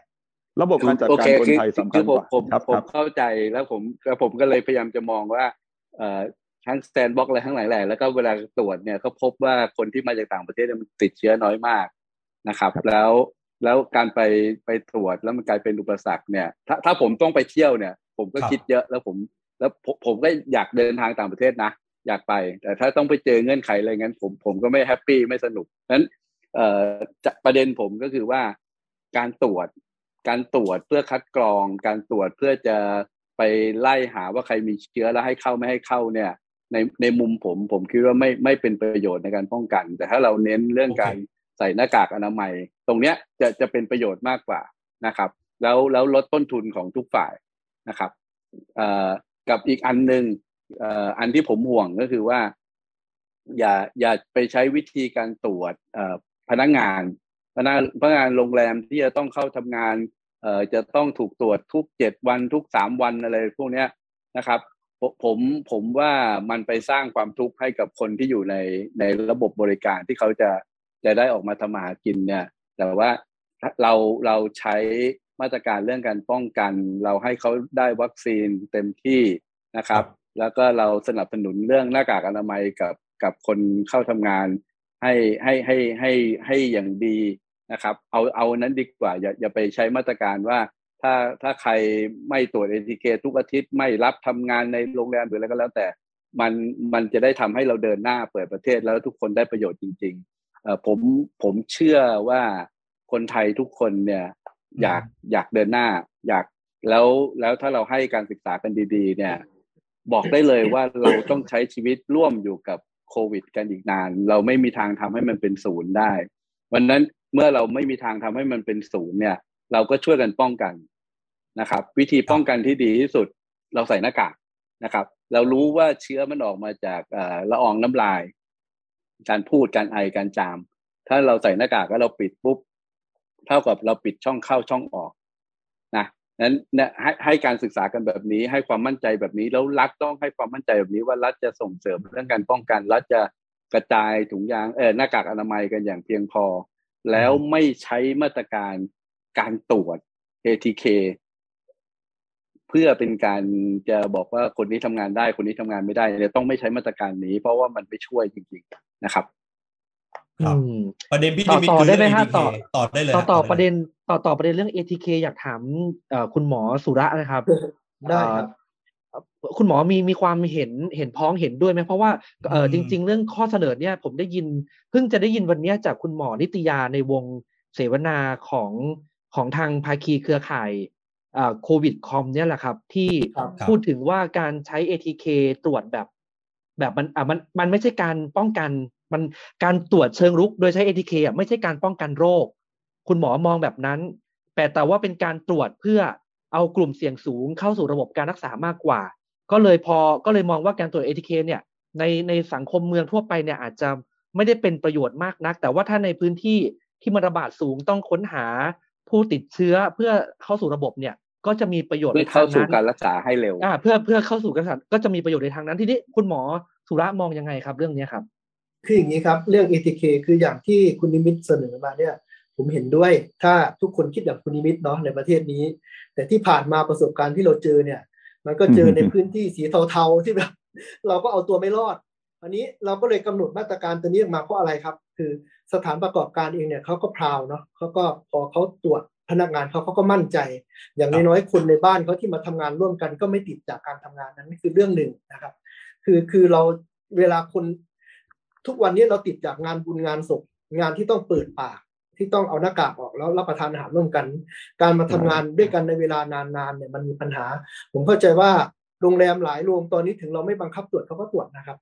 S4: ระบบการจัด
S6: โอ
S4: การ
S6: เค
S4: คน
S6: คือ
S4: ไทยสำคั
S6: คื
S4: ญ
S6: อกผม
S4: ว่า
S6: ผม
S4: ครับ
S6: ผ
S4: ค
S6: ม
S4: รับ
S6: เข้าใจแล้วผมแล้วผมก็เลยพยายามจะมองว่าเอ่อทั้งแซนบ็อกอะไรทั้งหลายแหล่แล้วก็เวลาตรวจเนี่ยก็พบว่าคนที่มาจากต่างประเทศเนี่ยมันติดเชื้อน้อยมากนะครับ แล้วแล้วการไปไปตรวจแล้วมันกลายเป็นอุปสรรคเนี่ย ถ้าถ้าผมต้องไปเที่ยวเนี่ย ผมก็
S2: ครับ
S6: คิดเยอะแล้วผม แล้วผมผมก็อยากเดินทางต่างประเทศนะอยากไป แต่ถ้าต้องไปเจอเงื่อนไขอะไรงั้น ผมผมก็ไม่แฮปปี้ไม่สนุกนั้นเอ่อจะประเด็นผมก็คือว่าการตรวจ การตรวจเพื่อคัดกรอง การตรวจเพื่อจะไปไล่หาว่าใครมีเชื้อแล้วให้เข้าไม่ให้เข้าเนี่ยในในมุมผมผมคิดว่าไม่ไม่เป็นประโยชน์ในการป้องกัน แต่ถ้าเราเน้นเรื่อง
S2: โอเค
S6: การใส่หน้ากากอนามัย ตรงเนี้ยจะจะเป็นประโยชน์มากกว่านะครับ แล้วแล้วลดต้นทุนของทุกฝ่ายนะครับเอ่อกับอีกอันหนึ่งเอ่ออันที่ผมห่วงก็คือว่า อย่าอย่าไปใช้วิธีการตรวจเอ่อพนักงาน พนักพนักงานโรงแรมที่จะต้องเข้าทำงานเอ่อจะต้องถูกตรวจทุกเจ็ดวันทุกสามวันอะไรพวกเนี้ยนะครับผมผมผมว่ามันไปสร้างความทุกข์ให้กับคนที่อยู่ในในระบบบริการที่เขาจะจะได้ออกมาทำมาหากินเนี่ย แต่ว่าเราเราใช้มาตรการเรื่องการป้องกัน เราให้เขาได้วัคซีนเต็มที่นะครับ แล้วก็เราสนับสนุนเรื่องหน้ากากอนามัยกับกับคนเข้าทำงาน ให้ให้ให้ให้ให้อย่างดี นะครับ เอาเอานั้นดีกว่า อย่าอย่าไปใช้มาตรการว่าถ้าถ้าใครไม่ตรวจเอทีเคทุกอาทิตย์ไม่รับทำงานในโรงแรมหรืออะไรก็แล้วแต่มันมันจะได้ทำให้เราเดินหน้าเปิดประเทศแล้วทุกคนได้ประโยชน์จริงๆเออผมผมเชื่อว่าคนไทยทุกคนเนี่ยอยากอยากเดินหน้า อยากแล้วแล้วถ้าเราให้การศึกษากันดีๆ เนี่ย บอกได้เลยว่าเราต้องใช้ชีวิตร่วมอยู่กับโควิด กันอีกนาน เราไม่มีทางทำให้มันเป็นศูนย์ได้ วันนั้นเมื่อเราไม่มีทางทำให้มันเป็นศูนย์เนี่ย เราก็ช่วยกันป้องกันนะครับ วิธีป้องกันที่ดีที่สุด เราใส่หน้ากากนะครับ เรารู้ว่าเชื้อมันออกมาจากละอองน้ำลาย การพูดการไอการจาม ถ้าเราใส่หน้ากากแล้วเราปิดปุ๊บเท่ากับเราปิดช่องเข้าช่องออกนะนั้นเนี่ยให้ให้การศึกษากันแบบนี้ ให้ความมั่นใจแบบนี้แล้วรัฐต้องให้ความมั่นใจแบบนี้ว่ารัฐจะส่งเสริมเรื่องการป้องกันรัฐจะ กระจายถุงยางเออหน้ากากอนามัยกันอย่างเพียงพอ แล้วไม่ใช้มาตรการการตรวจ ATK เพื่อเป็นการจะบอกว่าคนนี้ทำงานได้คนนี้ทำงานไม่ได้เนี่ยต้องไม่ใช้มาตรการนี้ เพราะว่ามันไม่ช่วยจริงๆนะครับ
S2: ครับ
S3: อืม
S2: ประเด็นพี่
S3: ต่
S2: นิ
S3: อ
S2: มิต
S3: ต่อ
S2: คือ
S3: ได้
S2: เรื่อง
S3: ไหมฮะ
S2: ATK
S3: ต่อ
S2: ต่อได้เลย
S3: ต่อ
S2: ฮ
S3: ต่อ
S2: ได้ลย
S3: ประเด็นต่อต่อประเด็นเรื่อง ATK อยากถามเอ่อคุณหมอสุระนะครับ
S5: ได้ครับ
S3: เอ่อ คุณหมอมีมีความเห็นเห็นพ้องเห็นด้วยไหมเพราะว่าเออ
S2: อืม
S3: จริง ๆ เรื่องข้อเสนอเนี่ยผมได้ยินเพิ่งจะได้ยินวันเนี้ยจากคุณหมอนิตยาในวงเสวนาของของทางภาคีเครือข่ายโควิดคอมเนี่ยแหละครับ ที่พูดถึงว่าการใช้ ATK ตรวจแบบ แบบมันอะมันมันไม่ใช่การป้องกัน มันการตรวจเชิงรุกโดยใช้ ATK อะไม่ใช่การป้องกันโรค คุณหมอมองแบบนั้น แต่แต่ว่าเป็นการตรวจเพื่อเอากลุ่มเสี่ยงสูงเข้าสู่ระบบการรักษามากกว่า ก็เลยพอก็เลยมองว่าการตรวจ ATK เนี่ยในในสังคมเมืองทั่วไปเนี่ยอาจจะไม่ได้เป็นประโยชน์มากนัก แต่ว่าถ้าในพื้นที่ที่มันระบาดสูงต้องค้นหาผู้ติดเชื้อเพื่อเข้าสู่ระบบเนี่ยก็จะมีประโยชน์
S6: ในทางนั้นเข้าสู่การรักษาให้เร็ว
S3: อ่าเพื่อเพื่อเข้าสู่การรักษาก็จะมีประโยชน์ในทางนั้นทีนี้คุณหมอสุระมองยังไงครับ เรื่องนี้ครับ
S5: คืออย่างนี้ครับเรื่อง ATK คืออย่างที่คุณนิมิตเสนอมาเนี่ย ผมเห็นด้วยถ้าทุกคนคิดอย่างคุณนิมิตเนาะในประเทศนี้ แต่ที่ผ่านมาประสบการณ์ที่เราเจอเนี่ย มันก็เจอในพื้นที่สีเทาๆที่แบบ เราก็เอาตัวไม่รอด อันนี้เราก็เลยกำหนดมาตรการตัวนี้ออกมาเพราะอะไรครับ คือสถานประกอบการเองเนี่ยเขาก็พราวเนาะเขาก็พอเขาตรวจพนักงานเขาเขาก็มั่นใจ อย่างน้อยๆคนในบ้านเขาที่มาทำงานร่วมกันก็ไม่ติดจากการทำงานนั้นนี่คือเรื่องหนึ่งนะครับ คือคือเราเวลาคนทุกวันนี้เราติดจากงานบุญงานศพงานที่ต้องเปิดปาก ที่ต้องเอาหน้ากากออกแล้วรับประทานอาหารร่วมกัน การมาทำงานด้วยกันในเวลานานๆเนี่ยมันมีปัญหา ผมเข้าใจว่าโรงแรมหลายโรงตอนนี้ถึงเราไม่บังคับตรวจเขาก็ตรวจนะครับ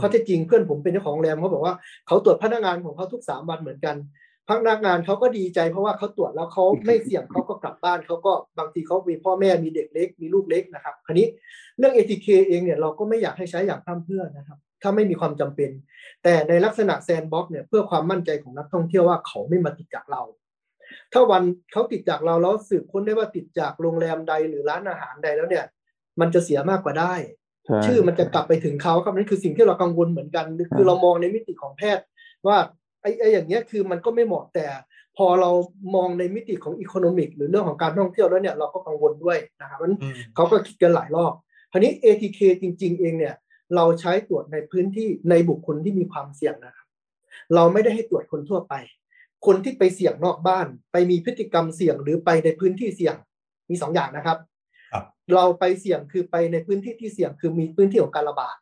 S5: ข้อเท็จจริงเพื่อนผมเป็นเจ้าของโรงแรมเขาบอกว่าเขาตรวจพนักงานของเขาทุกสามวันเหมือนกันพนักงานเขาก็ดีใจเพราะว่าเขาตรวจแล้วเขาไม่เสี่ยงเขาก็กลับบ้านเขาก็บางทีเขามีพ่อแม่มีเด็กเล็ก มีลูกเล็กนะครับ คราวนี้เรื่อง ATK เองเนี่ยเราก็ไม่อยากให้ใช้อย่างพร่ำเพรื่อนะครับ ถ้าไม่มีความจำเป็น แต่ในลักษณะ Sandbox เนี่ยเพื่อความมั่นใจของนักท่องเที่ยวว่าเขาไม่มาติดจากเรา ถ้าวันเขาติดจากเราแล้วสืบค้นได้ว่าติดจากโรงแรมใดหรือร้านอาหารใดแล้วเนี่ย มันจะเสียมากกว่าได้ ชื่อมันจะกลับไปถึงเขาครับนั่นคือสิ่งที่เรากังวลเหมือนกัน คือเรามองในมิติของแพทย์ว่าไอ้ไอ้อย่างเงี้ยคือมันก็ไม่เหมาะแต่พอเรามองในมิติของ economic หรือเรื่องของการท่องเที่ยวแล้วเนี่ยเราก็กังวลด้วยนะครับมันเขาก็คิดกันหลายรอบคราวนี้ ATK จริง ๆ เองเนี่ย เราใช้ตรวจในพื้นที่ในบุคคลที่มีความเสี่ยงนะครับ เราไม่ได้ให้ตรวจคนทั่วไป คนที่ไปเสี่ยงนอกบ้าน ไปมีพฤติกรรมเสี่ยงหรือไปในพื้นที่เสี่ยงมีสองอย่างนะครับเราไปเสี่ยงคือไปในพื้นที่ที่เสี่ยงคือมีพื้นที่ของการระบาด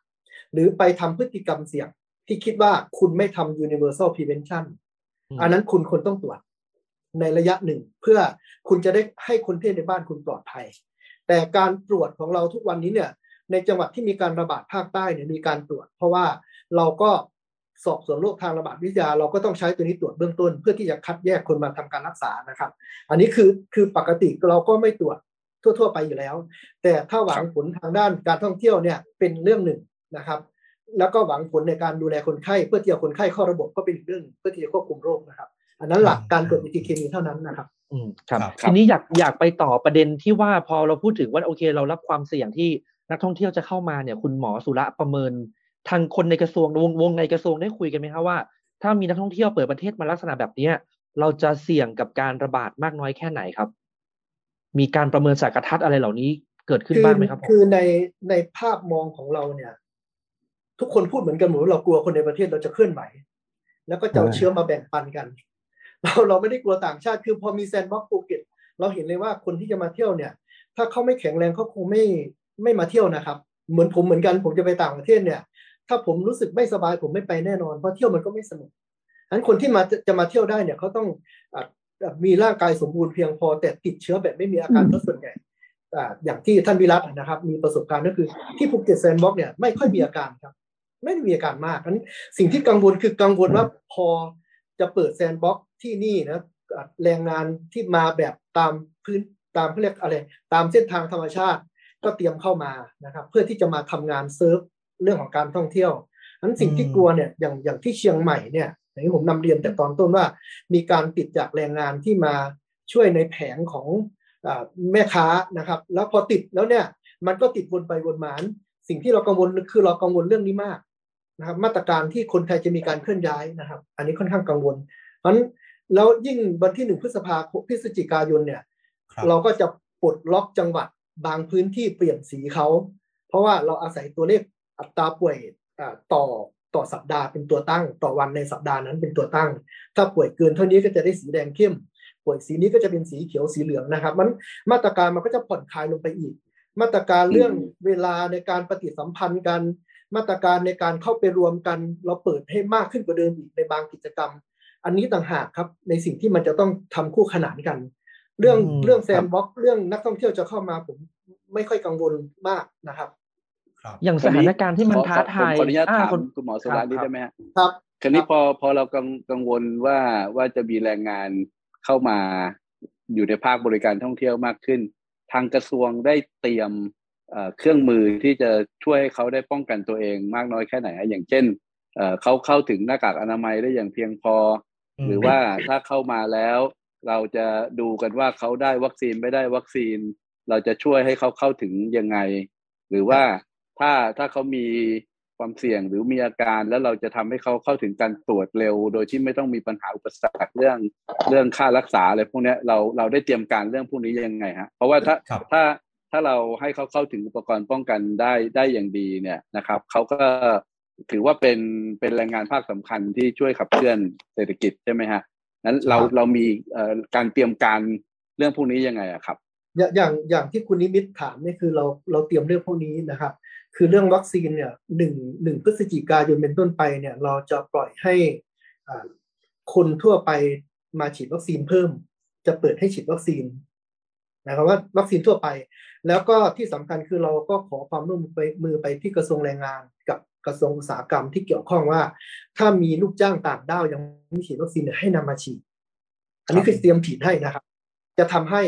S5: หรือไปทำพฤติกรรมเสี่ยงที่คิดว่าคุณไม่ทำ universal prevention อันนั้นคุณคนต้องตรวจในระยะหนึ่ง เพื่อคุณจะได้ให้คนที่ในบ้านคุณปลอดภัย แต่การตรวจของเราทุกวันนี้เนี่ย ในจังหวัดที่มีการระบาดภาคใต้เนี่ยมีการตรวจ เพราะว่าเราก็สอบสวนโรคทางระบาดวิทยา เราก็ต้องใช้ตัวนี้ตรวจเบื้องต้น เพื่อที่จะคัดแยกคนมาทำการรักษานะครับ อันนี้คือคือปกติเราก็ไม่ตรวจทั่ว ๆ ไปอยู่แล้ว แต่ถ้าหวังผลทางด้านการท่องเที่ยวเนี่ยเป็นเรื่องหนึ่งนะครับแล้วก็หวังผลในการดูแลคนไข้เพื่อที่จะคนไข้เข้าระบบก็เป็นอีกเรื่องเพื่อที่จะควบคุมโรคนะครับ อันนั้นหลักการตรวจอิทีเคมีเท่านั้นนะครับ
S3: อืมครับทีนี้อยากอยากไปต่อประเด็นที่ว่าพอเราพูดถึงว่าโอเค เรารับความเสี่ยงที่ นักท่องเที่ยวจะเข้ามาเนี่ยคุณหมอสุระประเมิน ทางคนในกระทรวงวงวงในกระทรวงได้คุยกันไหมครับว่า ถ้ามีนักท่องเที่ยวเปิดประเทศมาลักษณะแบบนี้เราจะเสี่ยงกับการระบาดมากน้อยแค่ไหนครับ มีการประเมินสากทัศน์อะไรเหล่านี้เกิดขึ้นบ้างไหมครับ
S5: คือในในภาพมองของเราเนี่ย ทุกคนพูดเหมือนกันหมดว่าเรากลัวคนในประเทศเราจะเคลื่อนไหว แล้วก็จะเชื้อมาแบ่งปันกัน เราเราไม่ได้กลัวต่างชาติคือพอมี Sandbox ภูเก็ตเราเห็นเลยว่าคนที่จะมาเที่ยวเนี่ย ถ้าเขาไม่แข็งแรงเขาคงไม่ ไม่มาเที่ยวนะครับ เหมือนผมเหมือนกันผมจะไปต่างประเทศเนี่ย ถ้าผมรู้สึกไม่สบายผมไม่ไปแน่นอนเพราะเที่ยวมันก็ไม่สนุกฉะนั้นคนที่มาจะมาเที่ยวได้เนี่ยเขาต้องมีร่างกายสมบูรณ์เพียงพอแต่ติดเชื้อแบบไม่มีอาการส่วนใหญ่อย่างที่ท่านวิรัตนะครับ มีประสบการณ์ก็คือที่ภูเก็ต Sandbox เนี่ยไม่ค่อยมีอาการครับ ไม่มีอาการมากนั้นสิ่งที่กังวลคือกังวลว่าพอจะเปิด Sandbox ที่นี่นะแรงงานที่มาแบบตามพื้นตามเขาเรียกอะไร ตามเส้นทางธรรมชาติ ก็เตรียมเข้ามานะครับ เพื่อที่จะมาทำงานเซิร์ฟเรื่องของการท่องเที่ยวนั้นสิ่งที่กลัวเนี่ยอย่างอย่างที่เชียงใหม่เนี่ยอย่างที่ผมนำเรียนแต่ตอนต้นว่า มีการติดจากแรงงานที่มาช่วยในแผงของแม่ค้านะครับ แล้วพอติดแล้วเนี่ยมันก็ติดวนไปวนมาสิ่งที่เรากังวลคือเรากังวลเรื่องนี้มากนะครับมาตรการที่คนไทยจะมีการเคลื่อนย้ายนะครับ อันนี้ค่อนข้างกังวล เพราะฉะนั้นแล้วยิ่งวันที่หนึ่งพฤษภาคมพฤศจิกายนเนี่ย เราก็จะปลดล็อกจังหวัด บางพื้นที่เปลี่ยนสีเขา เพราะว่าเราอาศัยตัวเลขอัตราป่วยต่อต่อสัปดาห์เป็นตัวตั้ง ต่อวันในสัปดาห์นั้นเป็นตัวตั้ง ถ้าป่วยเกินเท่านี้ก็จะได้สีแดงเข้ม ป่วยสีนี้ก็จะเป็นสีเขียวสีเหลืองนะครับ มันมาตรการมันก็จะผ่อนคลายลงไปอีก มาตรการเรื่องเวลาในการปฏิสัมพันธ์กัน มาตรการในการเข้าไปรวมกัน เราเปิดให้มากขึ้นกว่าเดิมอีกในบางกิจกรรม อันนี้ต่างหากครับในสิ่งที่มันจะต้องทำคู่ขนานกัน เรื่อง
S1: อืม
S5: เรื่องแซนบ็อกเรื่องนักท่องเที่ยวจะเข้ามาผมไม่ค่อยกังวลมากนะครับ
S2: ครับ
S3: อย่างสถานการณ์ที่มัน
S6: ขอ
S3: ท้าทาย
S6: ขออนุญาตถาม
S3: คุณ
S6: คุณหมอสุรานิดได้ไหมฮะ
S5: ครับ
S6: คราวนี้
S5: ครับ
S6: พอพอเรากังกังวลว่าว่าจะมีแรงงานเข้ามาอยู่ในภาคบริการท่องเที่ยวมากขึ้น ทางกระทรวงได้เตรียมเอ่อเครื่องมือที่จะช่วยให้เขาได้ป้องกันตัวเองมากน้อยแค่ไหนฮะอย่างเช่นเอ่อเขาเข้าถึงหน้ากากอนามัยได้อย่างเพียงพอ
S2: อืม
S6: หรือว่าถ้าเข้ามาแล้ว เราจะดูกันว่าเขาได้วัคซีนไม่ได้วัคซีน เราจะช่วยให้เขาเข้าถึงยังไง หรือว่าถ้าถ้าเขามีความเสี่ยงหรือมีอาการแล้วเราจะทำให้เขาเข้าถึงการตรวจเร็ว โดยที่ไม่ต้องมีปัญหาอุปสรรคเรื่องเรื่องค่ารักษาอะไรพวกเนี้ยเราเราได้เตรียมการเรื่องพวกนี้ยังไงฮะเพราะว่าถ้า
S2: ครับ
S6: ถ้าถ้าเราให้เขาเข้าถึงอุปกรณ์ป้องกันได้ได้อย่างดีเนี่ยนะครับเขาก็ถือว่าเป็นเป็นแรงงานภาคสำคัญที่ช่วยขับเคลื่อนเศรษฐกิจใช่ไหมฮะ นั้นเรา
S2: ครับ
S6: เรามีเอ่อการเตรียมการเรื่องพวกนี้ยังไงอะครับ
S5: อย่างอย่างอย่างที่คุณนิมิตถามเนี่ยคือเราเราเตรียมเรื่องพวกนี้นะครับ คือเรื่องวัคซีนเนี่ยหนึ่งหนึ่งพฤศจิกายนเป็นต้นไปเนี่ยเราจะปล่อยให้อ่าคนทั่วไปมาฉีดวัคซีนเพิ่ม จะเปิดให้ฉีดวัคซีนนะครับว่าวัคซีนทั่วไป แล้วก็ที่สำคัญคือเราก็ขอความร่วมมือไปมือไปที่กระทรวงแรงงาน กับกระทรวงอุตสาหกรรมที่เกี่ยวข้องว่า ถ้ามีลูกจ้างต่างด้าวยังไม่ฉีดวัคซีนเนี่ยให้นำมาฉีด อันนี้คือเตรียมฉีดให้นะครับ จะทำให้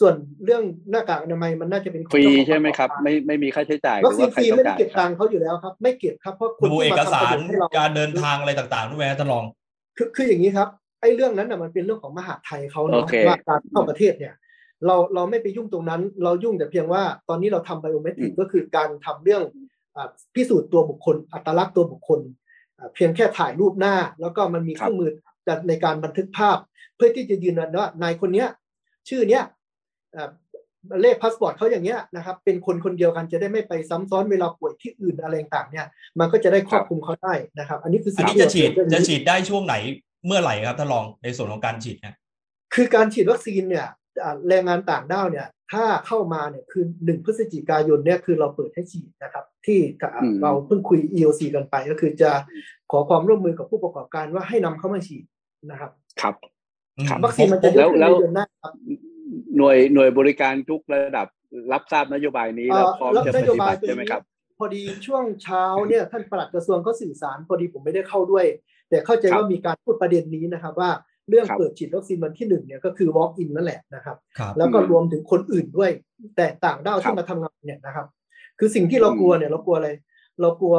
S5: ส่วนเรื่องหน้ากากอนามัยมันน่าจะเป็นของ
S6: ฟรี
S5: เจ้าของ
S6: ใช่ไหมครับ
S5: กา
S6: ไม่ไม่มีค่าใช้จ่ายห
S5: วัค
S6: รือ
S5: ซีน
S6: ว่าใคร
S5: ฟรี
S6: ต้อ
S5: ไม่
S6: ง
S5: ได้
S6: จ่าย
S5: เก็บตังค์เขาอยู่แล้วครับ ไม่เก็บครับเพราะคน
S2: ดู
S5: ที่
S2: เอ
S5: มากทำ
S2: สา
S5: ประ
S2: ร
S5: โยชน์ให้เรา
S2: การเดินทางอะไรต่างๆด้วยไหมฮะท่านรอง
S5: คือคืออย่างนี้ครับไอ้เรื่องนั้นน่ะมันเป็นเรื่องของมหาดไทยเขา
S6: โอ
S5: เนาะ
S6: เค
S5: ว่าการเข้าประเทศเนี่ย เราเราไม่ไปยุ่งตรงนั้น เรายุ่งแต่เพียงว่าตอนนี้เราทำไบโอเมตริกก็คือการทำเรื่องอ่า พิสูจน์ตัวบุคคล อัตลักษณ์ตัวบุคคลอ่าเพียงแค่ถ่ายรูปหน้า แล้วก็มันมีเครื่องมือในการบันทึกภาพ เพื่อที่จะยืนยันว่านายคนเนี้ย ชื่อเนี้ยอ่าเลขพาสปอร์ตเขาอย่างเงี้ยนะครับเป็นคนคนเดียวกันจะได้ไม่ไปซ้ำซ้อนเวลาป่วยที่อื่นอะไรต่างๆเนี่ยมันก็จะได้ครอบคลุมเขาได้นะครับ อันนี้คือ
S2: อั
S5: สิ่
S2: น
S5: ง
S2: นี้
S5: ที่
S2: จะฉีด
S5: เราเตรียมเรื่อง
S2: จะ
S5: นี้
S2: ฉีดได้ช่วงไหนเมื่อไหร่ครับท่านรองในส่วนของการฉีดเนี่ย
S5: คือการฉีดวัคซีนเนี่ยอ่าแรงงานต่างด้าวเนี่ยถ้าเข้ามาเนี่ยคือหนึ่งพฤศจิกายนเนี่ยคือเราเปิดให้ฉีดนะครับ ที่อ่า
S6: อืม
S5: เราเพิ่งคุย EOC กันไป ก็คือจะขอความร่วมมือกับผู้ประกอบการว่าให้นำเข้ามาฉีดนะครับ
S6: ครับ ครับ
S5: วัคซีนมันจะเยอะขึ้น
S6: แล้ว
S5: ในเดือนหน้าครับ
S6: หน่วยหน่วยบริการทุกระดับรับทราบนโยบายนี้แล้วพร้อม
S5: เอ่อ
S6: จะ
S5: แล้ว
S6: ป
S5: นโย
S6: ฏิ
S5: บาย
S6: บัติ
S5: ตัว
S6: ใช่ไหม
S5: นี้
S6: ครับ
S5: พอดีช่วงเช้าเนี่ยท่านปลัดกระทรวงก็สื่อสาร พอดีผมไม่ได้เข้าด้วย แต่เข้าใจ
S6: ครับ
S5: ว่ามีการพูดประเด็นนี้นะครับ ว่าเรื่อง
S6: ครับ
S5: เปิดฉีดวัคซีนวันที่หนึ่งเนี่ยก็คือ walk in นั่นแหละนะครับ
S2: ครับ
S5: แล้วก็
S6: อืม
S5: รวมถึงคนอื่นด้วย แต่ต่างด้าว
S6: ครั
S5: ที่
S6: บ
S5: มาทำงานเนี่ยนะครับ คือสิ่งที่เรา
S6: อืม
S5: กลัวเนี่ยเรากลัวอะไร เรากลัว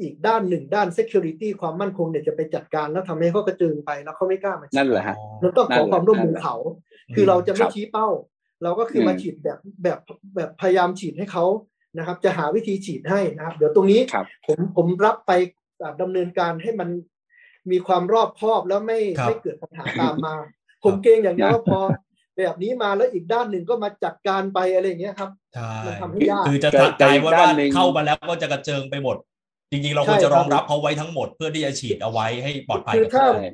S5: อีกด้านหนึ่งด้าน security ความมั่นคงเนี่ยจะไปจัดการแล้วทำให้เขากระเจิงไปแล้วเขาไม่กล้ามาฉีด
S6: นั่นแหละฮะ
S5: เราต้องขอความร่วมมือเขา คือเราจะไม่
S6: ครับ
S5: ชี้เป้า เราก็คืออ
S6: ม
S5: มาฉีดแบบแบบแบบพยายามฉีดให้เขานะครับ จะหาวิธีฉีดให้นะครับ เดี๋ยวตรงนี้
S6: ครับ
S5: ผมผมรับไปอ่าดำเนินการให้มันมีความรอบคอบแล้วไม่
S2: ครับ
S5: ไม่เกิดปัญหาตามมา ผมเกรงอย่างเดียว
S6: นะ
S5: ว่าพอ แบบนี้มาแล้วอีกด้านหนึ่งก็มาจัดการไปอะไรอย่างเงี้ยครับ
S2: ใช่
S5: มันทำให้ยาก
S2: คือจะ
S6: แต่
S2: กลาย
S6: แต่อีก
S2: ว่า
S6: ด้านหนึ่ง
S2: เข้ามาแล้วก็จะกระเจิงไปหมด จริงๆ เราควรจะรองรับเขาไว้ทั้งหมดเพื่อที่จะฉีดเอาไว้ให้ปลอดภัย
S5: คือ
S2: กับ
S5: ถ้า
S2: เขา
S6: ใช่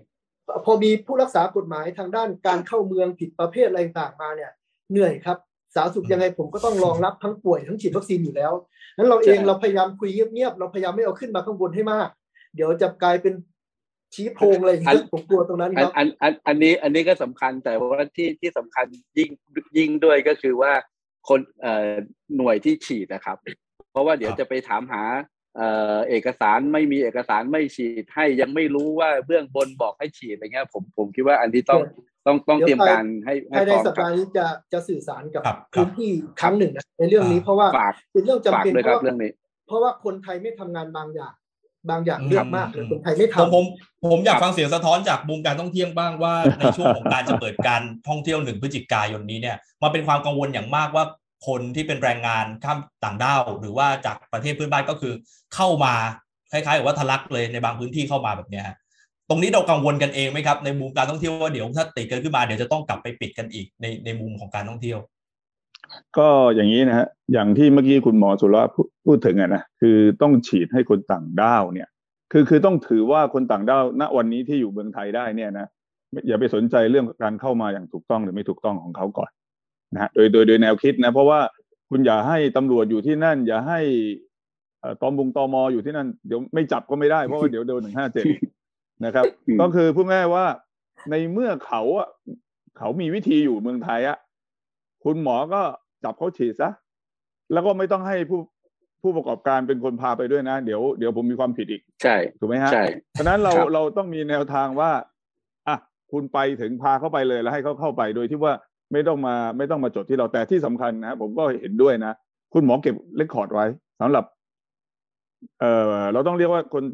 S5: พอมีผู้รักษากฎหมายทางด้านการเข้าเมืองผิดประเภทอะไรต่างๆมาเนี่ย เหนื่อยครับสาธารณสุขยังไงผมก็ต้องรองรับทั้งป่วยทั้งฉีดวัคซีนอยู่แล้วนั้นเราเอง
S6: ใช่
S5: เราพยายามคุยเงียบๆเราพยายามไม่เอาขึ้นมาข้างบนให้มาก เดี๋ยวจะกลายเป็น ชี้โพงอะไรอย่างเงี้ยผมกลัวตรงนั้นค
S6: อัน
S5: รับ
S6: อันอันอันนี้อันนี้ก็สำคัญแต่ว่าที่ที่สำคัญยิ่งยิ่งด้วยก็คือว่าคนเอ่อหน่วยที่ฉีดนะครับ เพราะว่าเดี๋ยว
S2: ครับ
S6: จะไปถามหาเอ่อเอกสารไม่มีเอกสารไม่ฉีดให้ยังไม่รู้ว่าเบื้องบนบอกให้ฉีดอะไรเงี้ยผมผมคิดว่าอันที่ต้องต้องต้อง
S5: เดี๋ยว
S6: เตรียมการให้ให้
S5: ภายใน
S6: พร้อม
S5: สัป
S6: ครั
S5: ดา
S6: บ
S5: ห์นี้จะจะสื่อสารกับ
S2: ครับครับ
S5: พื้นที่ครั้งหนึ่งนะในเรื่องนี้
S2: อ่า
S5: เพราะว่า
S6: ฝาก
S5: เป็นเรื่องจำ
S6: ฝาก
S5: เป็น
S6: ด้วย
S5: เพ
S6: ครับ
S5: ราะว่า
S6: เรื่องนี้
S5: เพราะว่าคนไทยไม่ทำงานบางอย่าง บางอย่าง
S2: อืม
S5: เลือกมากเลยคนไทยไม่
S2: ผม
S5: ทำ
S2: ผมผมอยาก
S6: ครับ
S2: ฟังเสียงสะท้อนจากมุมการท่องเที่ยวบ้างว่าในช่วงของการจะเปิดการท่องเที่ยวหนึ่งพฤศจิกายนนี้เนี่ยมันเป็นความกังวลอย่างมากว่าคนที่เป็นแรงงานข้ามต่างด้าว หรือว่าจากประเทศเพื่อนบ้านก็คือเข้ามาคล้ายๆกับว่าทะลักเลยในบางพื้นที่เข้ามาแบบเนี้ยฮะตรงนี้เรากังวลกันเองไหมครับในมุมการท่องเที่ยวว่าเดี๋ยวถ้าติดกันขึ้นมาเดี๋ยวจะต้องกลับไปปิดกันอีกในในมุมของการท่องเที่ยว
S4: ก็อย่างนี้นะฮะอย่างที่เมื่อกี้คุณหมอสุรพูพูดถึงอะนะคือต้องฉีดให้คนต่างด้าวเนี่ย คือคือต้องถือว่าคนต่างด้าวณวันนี้ที่อยู่เมืองไทยได้เนี่ยนะอย่าไปสนใจเรื่องการเข้ามาอย่างถูกต้องหรือไม่ถูกต้องของเขาก่อนนะฮะโดยโดยโดยแนวคิดนะ เพราะว่าคุณอย่าให้ตำรวจอยู่ที่นั่น อย่าให้เอ่อตอมบุงตอมออยู่ที่นั่นเดี๋ยวไม่จับก็ไม่ได้เพราะว่าเดี๋ยวโดนหนึ่งห้าเจ็ดนะครับ
S6: อืม
S4: ก็คือพูดง่ายๆว่าในเมื่อเขาอะเขามีวิธีอยู่เมืองไทยอะคุณหมอก็ จับเขาฉีดซะแล้วก็ไม่ต้องให้ผู้ผู้ประกอบการเป็นคนพาไปด้วยนะ เดี๋ยวเดี๋ยวผมมีความผิดอีก
S6: ใช่
S4: ถูกไหมฮะ
S6: ใช่
S4: เพราะฉะนั้นเรา
S6: ครับ
S4: เราต้องมีแนวทางว่าอะคุณไปถึงพาเข้าไปเลยแล้วให้เขาเข้าไปโดยที่ว่าไม่ต้องมาไม่ต้องมาจดที่เราแต่ที่สำคัญนะผมก็เห็นด้วยนะ คุณหมอเก็บ record ไว้สำหรับ เอ่อเราต้องเรียกว่าคน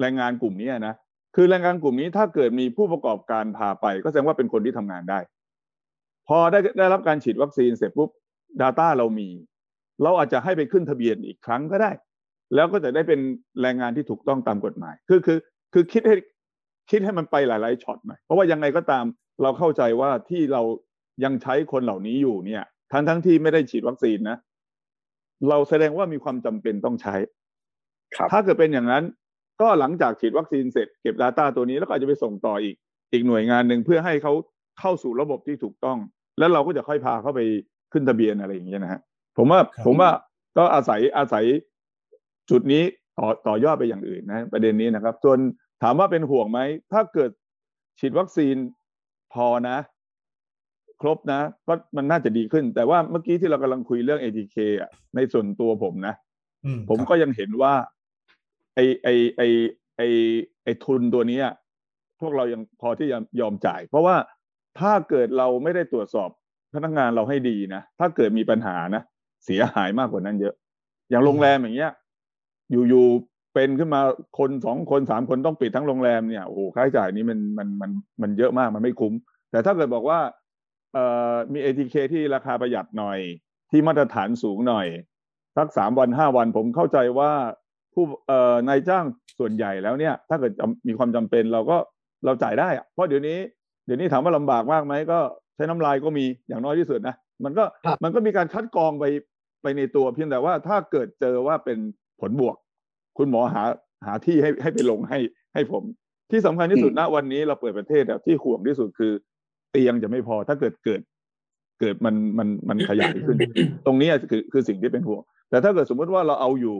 S4: แรงงานกลุ่มนี้นะคือแรงงานกลุ่มนี้ถ้าเกิดมีผู้ประกอบการพาไป ก็แสดงว่าเป็นคนที่ทำงานได้ พอได้ได้รับการฉีดวัคซีนเสร็จปุ๊บ Data เรามี เราอาจจะให้ไปขึ้นทะเบียนอีกครั้งก็ได้ แล้วก็จะได้เป็นแรงงานที่ถูกต้องตามกฎหมาย คือคือคือคิดให้คิดให้มันไปหลาย ๆช็อตหน่อยเพราะว่ายังไงก็ตามเราเข้าใจว่าที่เรายังใช้คนเหล่านี้อยู่เนี่ย ทั้งทั้งที่ไม่ได้ฉีดวัคซีนนะ เราแสดงว่ามีความจำเป็นต้องใช้
S6: ครับ
S4: ถ้าเกิดเป็นอย่างนั้น ก็หลังจากฉีดวัคซีนเสร็จเก็บ Data ตัวนี้แล้วก็อาจจะไปส่งต่ออีก อีกหน่วยงานหนึ่งเพื่อให้เขาเข้าสู่ระบบที่ถูกต้อง แล้วเราก็จะค่อยพาเขาไป ขึ้นทะเบียนอะไรอย่างเงี้ยนะฮะผมว่า
S2: ครับ
S4: ผมว่าก็อาศัยอาศัยจุดนี้ต่อต่อยอดไปอย่างอื่นนะประเด็นนี้นะครับ ส่วนถามว่าเป็นห่วงไหม ถ้าเกิดฉีดวัคซีนพอนะ ครบนะก็มันน่าจะดีขึ้น แต่ว่าเมื่อกี้ที่เรากำลังคุยเรื่อง ATK อะในส่วนตัวผมนะ
S2: อืม
S4: ผม
S2: ครับ
S4: ก็ยังเห็นว่า ไอไอไอไอไอทุนตัวเนี้ยพวกเรายังพอที่จะยอมจ่าย เพราะว่าถ้าเกิดเราไม่ได้ตรวจสอบ พนักงานเราให้ดีนะถ้าเกิดมีปัญหานะเสียหายมากกว่านั้นเยอะ อย่างโรงแรมอย่างเงี้ย อยู่ๆเป็นขึ้นมาคนสองคนสามคนต้องปิดทั้งโรงแรมเนี่ยโอ้โหค่าใช้จ่ายนี้มันมันมันมันเยอะมากมันไม่คุ้ม แต่ถ้าเกิดบอกว่าเอ่อมี ATK ที่ราคาประหยัดหน่อย ที่มาตรฐานสูงหน่อยสักสามวันห้าวันผมเข้าใจว่าผู้เอ่อนายจ้างส่วนใหญ่แล้วเนี่ย ถ้าเกิดจำมีความจำเป็นเราก็เราจ่ายได้ เพราะเดี๋ยวนี้ เดี๋ยวนี้ถามว่าลำบากมากไหมก็ ช้น้ำลายก็มีอย่างน้อยที่สุดนะมันก็
S5: ครับ
S4: มันก็มีการคัดกรองไปไปในตัวเพียงแต่ว่าถ้าเกิดเจอว่าเป็นผลบวก คุณหมอหาหาที่ให้ให้ไปลงให้ให้ผม ที่สำคัญที่สุดณวันนี้เราเปิดประเทศอะที่ห่วงที่สุดคือ เตียงจะไม่พอถ้าเกิดเกิดเกิดมันมันมันขยายขึ้น ตรงนี้คือคือสิ่งที่เป็นห่วง แต่ถ้าเกิดสมมติว่าเราเอาอยู่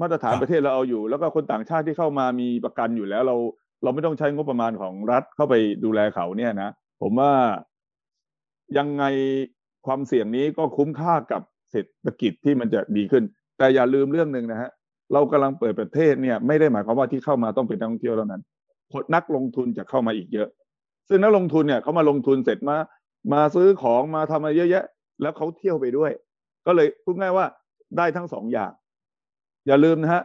S4: มาตรฐาน
S2: ครับ
S4: ประเทศเราเอาอยู่ แล้วก็คนต่างชาติที่เข้ามามีประกันอยู่แล้วเราเราไม่ต้องใช้งบประมาณของรัฐเข้าไปดูแลเขาเนี่ยนะผมว่า ยังไงความเสี่ยงนี้ก็คุ้มค่ากับเศรษฐกิจที่มันจะดีขึ้น แต่อย่าลืมเรื่องหนึ่งนะฮะเรากำลังเปิดประเทศเนี่ยไม่ได้หมายความว่าที่เข้ามาต้องเป็นนักท่องเที่ยวเท่านั้นคนนักลงทุนจะเข้ามาอีกเยอะ ซึ่งนักลงทุนเนี่ยเขามาลงทุนเสร็จมา มาซื้อของมาทำอะไรเยอะแยะ แล้วเขาเที่ยวไปด้วย ก็เลยพูดง่ายว่าได้ทั้งสองอย่าง อย่าลืมนะฮะ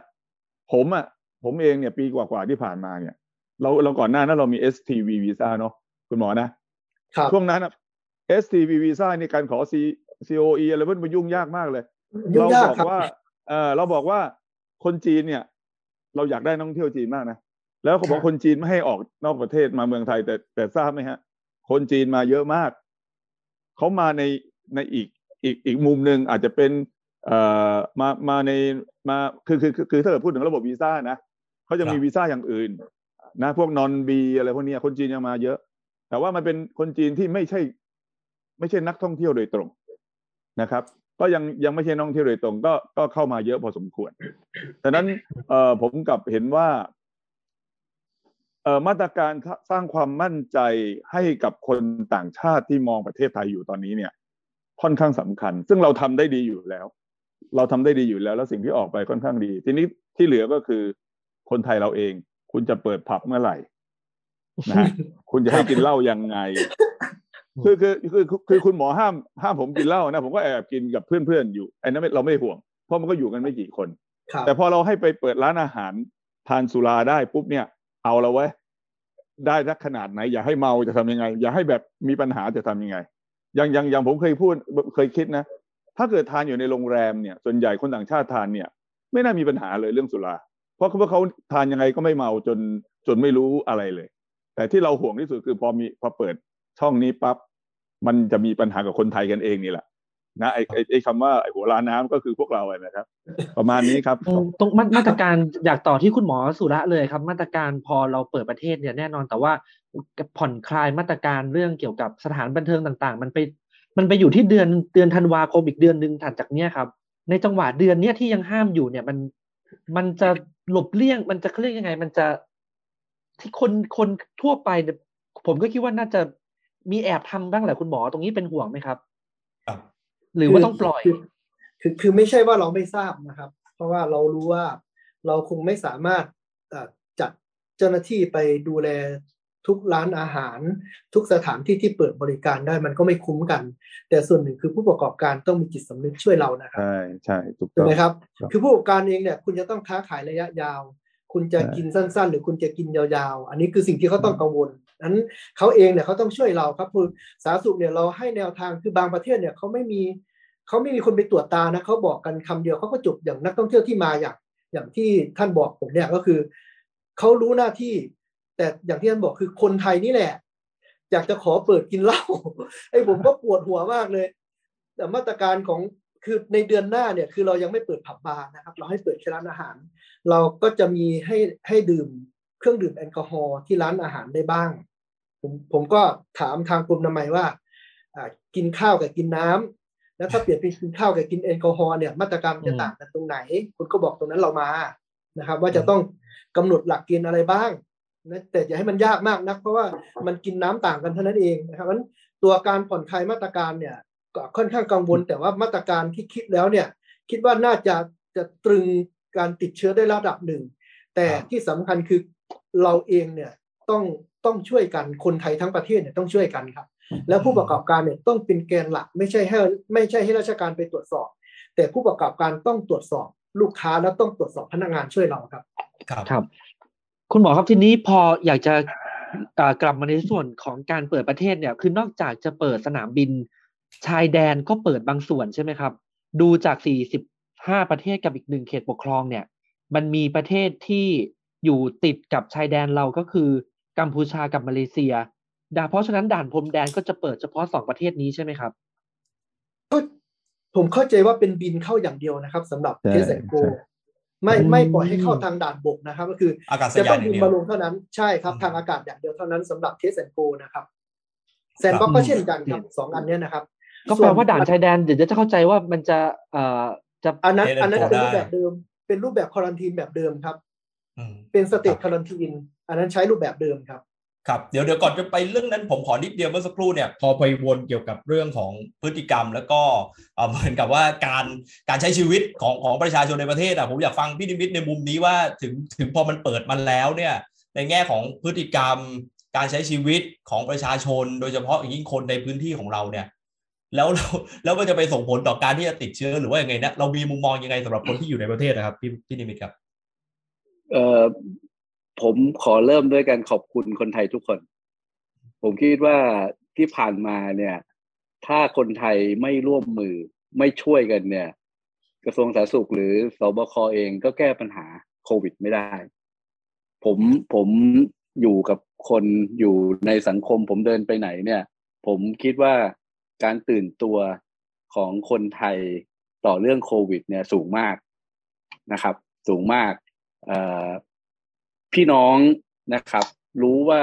S4: ผมอะผมเองเนี่ยปีกว่าๆที่ผ่านมาเนี่ย เราเราก่อนหน้านั้นเรามี STV วีซ่าเนาะคุณหมอนะ
S5: ครับ
S4: ช่วงนั้น อะ STV วีซ่าในการขอ C COE อะไรมันยุ่งยากมากเลย
S5: ยุ่ง
S4: เรา
S5: ยาก
S4: บอก
S5: ครับ
S4: ว่าเออเราบอกว่าคนจีนเนี่ย เราอยากได้นักท่องเที่ยวจีนมากนะ แล้วเขาบอกคนจีนไม่ให้ออกนอกประเทศมาเมืองไทยแต่แต่ทราบไหมฮะ คนจีนมาเยอะมาก เขามาในในอีกอีกอีกมุมหนึ่งอาจจะเป็นเอ่อมามาในมาคือคือคือคือถ้าเกิดพูดถึงระบบวีซ่านะเขาจะมี
S2: ครับ
S4: วีซ่าอย่างอื่น นะ พวกนอนบีอะไรพวกเนี้ยคนจีนยังมาเยอะ แต่ว่ามันเป็นคนจีนที่ไม่ใช่ ไม่ใช่นักท่องเที่ยวโดยตรงนะครับ ก็ยังยังไม่ใช่นักท่องเที่ยวโดยตรง ก็ก็เข้ามาเยอะพอสมควรดังนั้นเอ่อผมกลับเห็นว่าเอ่อมาตรการสร้างความมั่นใจให้กับคนต่างชาติที่มองประเทศไทยอยู่ตอนนี้เนี่ย ค่อนข้างสำคัญ ซึ่งเราทำได้ดีอยู่แล้ว เราทำได้ดีอยู่แล้ว แล้วสิ่งที่ออกไปค่อนข้างดี ทีนี้ที่เหลือก็คือคนไทยเราเอง คุณจะเปิดผับเมื่อไหร่นะฮะคุณจะให้กินเหล้ายังไง คือคือคือคือคือคุณหมอห้ามห้ามผมกินเหล้านะผมก็แอบกินกับเพื่อนๆอยู่ไอ้นั้นไม่เราไม่ห่วง เพราะมันก็อยู่กันไม่กี่คน
S5: ครับ
S4: แต่พอเราให้ไปเปิดร้านอาหารทานสุราได้ปุ๊บเนี่ย เอาละเว้ยได้สักขนาดไหน อย่าให้เมาจะทำยังไง อย่าให้แบบมีปัญหาจะทำยังไงอย่างอย่างอย่างผมเคยพูดเคยคิดนะ ถ้าเกิดทานอยู่ในโรงแรมเนี่ย ส่วนใหญ่คนต่างชาติทานเนี่ย ไม่น่ามีปัญหาเลยเรื่องสุรา เพราะว่าเขาทานยังไงก็ไม่เมาจนจนไม่รู้อะไรเลย แต่ที่เราห่วงที่สุดคือพอมีพอเปิดช่องนี้ปั๊บ มันจะมีปัญหากับคนไทยกันเองนี่แหละนะไอ้ไอ้คำว่าไอ้หัวล้านน้ำก็คือพวกเราอะนะครับ ประมาณนี้ครับ
S3: ตรงมาตรการอยากต่อที่คุณหมอสุระเลยครับ มาตรการพอเราเปิดประเทศเนี่ยแน่นอนแต่ว่าผ่อนคลายมาตรการเรื่องเกี่ยวกับสถานบันเทิงต่าง ๆ มันไปมันไปอยู่ที่เดือนเดือนธันวาคมอีกเดือนหนึ่งถัดจากเนี้ยครับ ในจังหวะเดือนเนี้ยที่ยังห้ามอยู่เนี่ยมันมันจะหลบเลี่ยง มันจะเขาเรียกยังไง มันจะที่คนคนทั่วไปเนี่ยผมก็คิดว่าน่าจะ มีแอบทำบ้างแหละคุณหมอตรงนี้เป็นห่วงไหมครับ
S2: ครับ
S3: หรือว่าต้องปล่อย
S5: คือคือคือไม่ใช่ว่าเราไม่ทราบนะครับ เพราะว่าเรารู้ว่าเราคงไม่สามารถเอ่อจัดเจ้าหน้าที่ไปดูแลทุกร้านอาหาร ทุกสถานที่ที่เปิดบริการได้มันก็ไม่คุ้มกัน แต่ส่วนหนึ่งคือผู้ประกอบการต้องมีจิตสำนึกช่วยเรานะครับ
S4: ใช่ใช่ถูก
S5: ถู
S4: ต้
S5: ก
S4: อง
S5: ไหมครับ
S4: ครับ
S5: คือผู้ประกอบการเองเนี่ยคุณจะต้องค้าขายระยะยาว คุณจะ
S4: ใช่
S5: กินสั้น ๆ หรือคุณจะกินยาวๆ อันนี้คือสิ่งที่เขาต้องกังวล นั้นเขาเองเนี่ยเขาต้องช่วยเราครับคือสาธารณสุขเนี่ยเราให้แนวทางคือบางประเทศเนี่ยเขาไม่มีเขาไม่มีคนไปตรวจตานะเขาบอกกันคำเดียวเขาก็จบอย่างนักท่องเที่ยวที่มาอย่างอย่างที่ท่านบอกผมเนี่ยก็คือเขารู้หน้าที่ แต่อย่างที่ท่านบอกคือคนไทยนี่แหละอยากจะขอเปิดกินเหล้าไอ้ผมก็ปวดหัวมากเลย แต่มาตรการของคือในเดือนหน้าเนี่ยคือเรายังไม่เปิดผับบาร์นะครับ เราให้เปิดแค่ร้านอาหาร เราก็จะมีให้ให้ดื่ม เครื่องดื่มแอลกอฮอล์ที่ร้านอาหารได้บ้าง ผมผมก็ถามทางกรมนามัยว่ากินข้าวกับกินน้ำแล้วถ้าเปลี่ยนเป็นกินข้าวกับกินแอลกอฮอล์เนี่ยมาตรการมันจะต่างกันตรงไหน คุณก็บอกตรงนั้นเรามานะครับ ว่าจะต้องกำหนดหลักเกณฑ์อะไรบ้างนะแต่อย่าให้มันยากมากนัก เพราะว่ามันกินน้ำต่างกันเท่านั้นเองนะครับนั้นตัวการผ่อนคลายมาตรการเนี่ยก็ค่อนข้างกังวล แต่ว่ามาตรการที่คิดแล้วเนี่ย คิดว่าน่าจะจะตรึงการติดเชื้อได้ระดับหนึ่งแต่ที่สำคัญคือ เราเองเนี่ยต้องต้องช่วยกันคนไทยทั้งประเทศเนี่ยต้องช่วยกันครับ แล้วผู้ประกอบการเนี่ยต้องเป็นแกนหลักไม่ใช่ให้ไม่ใช่ให้ราชการไปตรวจสอบ แต่ผู้ประกอบการต้องตรวจสอบลูกค้าแล้วต้องตรวจสอบพนักงานช่วยเราครับ
S2: ครับ
S3: ครับ คุณหมอครับทีนี้พออยากจะอ่ากลับมาในส่วนของการเปิดประเทศเนี่ย คือนอกจากจะเปิดสนามบิน ชายแดนก็เปิดบางส่วนใช่ไหมครับ ดูจาก 45 ประเทศกับอีกหนึ่งเขตปกครองเนี่ย มันมีประเทศที่ อยู่ติดกับชายแดนเราก็คือกัมพูชากับมาเลเซียดาเพราะฉะนั้นด่านพรมแดนก็จะเปิดเฉพาะสองประเทศนี้ใช่ไหมครับ
S5: ก็ผมเข้าใจว่าเป็นบินเข้าอย่างเดียวนะครับสำหรับ
S4: ใช่
S5: เทสแอนโก
S4: ใช่
S5: ไม่
S3: อืม
S5: ไม่ปล่อยให้เข้าทางด่านบกนะครับ ก็คือ
S2: อากาศ
S5: จะ
S2: ยา
S5: ต้
S2: น
S5: อง
S2: อย่าง
S5: บิน
S2: เดียว
S5: มาลงเท่านั้นใช่ครับ
S2: อืม
S5: ทางอากาศอย่างเดียวเท่านั้นสำหรับเทสแอนโกนะครับแซนบ็อกก็เช่นกันครับสองอันเนี้ยนะครับ
S3: ก็แปลว่าด่านชายแดนเดี๋ยวจะเข้าใจว่ามันจะเอ่อจะ
S5: อันนั้น
S2: Test and
S5: อันนั้น
S2: Go
S5: เป็นรูป
S2: ได้
S5: แบบเดิม เป็นรูปแบบควอรันทีนแบบเดิมครับ
S2: อืม
S5: เป็นสเตทควอรันทีนอันนั้นใช้รูปแบบเดิมครับ
S2: ครับเดี๋ยวเดี๋ยวก่อนจะไปเรื่องนั้นผมขอนิดเดียวเมื่อสักครู่เนี่ยพอไปวนเกี่ยวกับเรื่องของพฤติกรรม แล้วก็เอ่อเหมือนกับว่าการการใช้ชีวิตของของประชาชนในประเทศอะผมอยากฟังพี่นิมิตในมุมนี้ว่าถึงถึงพอมันเปิดมาแล้วเนี่ยในแง่ของพฤติกรรม การใช้ชีวิตของประชาชน โดยเฉพาะอย่างยิ่งคนในพื้นที่ของเราเนี่ยแล้วเราแล้วมันจะไปส่งผลต่อการที่จะติดเชื้อหรือว่ายังไงนะเรามีมุมมองยังไงสำหรับคนที่อยู่ในประเทศนะครับพี่พี่นิมิตครับ
S6: เออผมขอเริ่มด้วยการขอบคุณคนไทยทุกคน ผมคิดว่าที่ผ่านมาเนี่ย ถ้าคนไทยไม่ร่วมมือไม่ช่วยกันเนี่ย กระทรวงสาธารณสุขหรือสบคเองก็แก้ปัญหาโควิดไม่ได้ ผมผมอยู่กับคนอยู่ในสังคม ผมเดินไปไหนเนี่ย ผมคิดว่าการตื่นตัวของคนไทยต่อเรื่องโควิด เนี่ยสูงมากนะครับ สูงมาก พี่น้องนะครับ รู้ว่า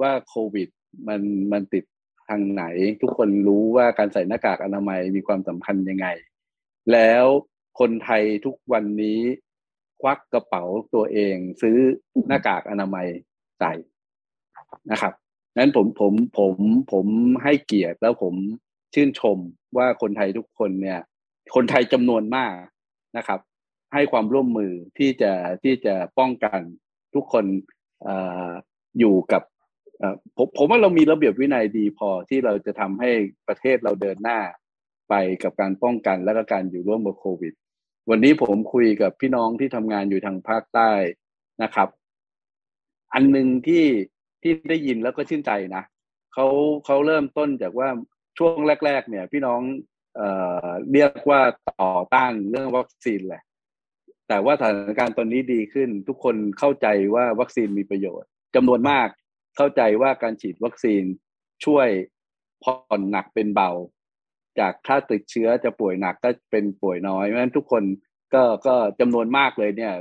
S6: ว่าโควิดมันมันติดทางไหน ทุกคนรู้ว่าการใส่หน้ากากอนามัยมีความสำคัญยังไง แล้วคนไทยทุกวันนี้ควักกระเป๋าตัวเองซื้อหน้ากากอนามัยใส่นะครับนั้นผมผมผมผมให้เกียรติแล้วผมชื่นชมว่าคนไทยทุกคนเนี่ย คนไทยจำนวนมากนะครับ ให้ความร่วมมือที่จะที่จะป้องกันทุกคนออยู่กับผมผมว่าเรามีระเบียบวินัยดีพอที่เราจะทำให้ประเทศเราเดินหน้าไปกับการป้องกันและก็การอยู่ร่วมกับโควิด วันนี้ผมคุยกับพี่น้องที่ทำงานอยู่ทางภาคใต้นะครับ อันหนึ่งที่ที่ได้ยินแล้วก็ชื่นใจนะเขาเขาเริ่มต้นจากว่าช่วงแรก ๆ เนี่ย พี่น้องเอ่อเรียกว่าต่อต้านเรื่องวัคซีนแหละ แต่ว่าสถานการณ์ตอนนี้ดีขึ้น ทุกคนเข้าใจว่าวัคซีนมีประโยชน์จำนวนมากเข้าใจว่าการฉีดวัคซีนช่วยผ่อนหนักเป็นเบา จากถ้าติดเชื้อจะป่วยหนักก็เป็นป่วยน้อยเพราะฉะนั้นทุกคนก็ก็จำนวนมากเลยเนี่ย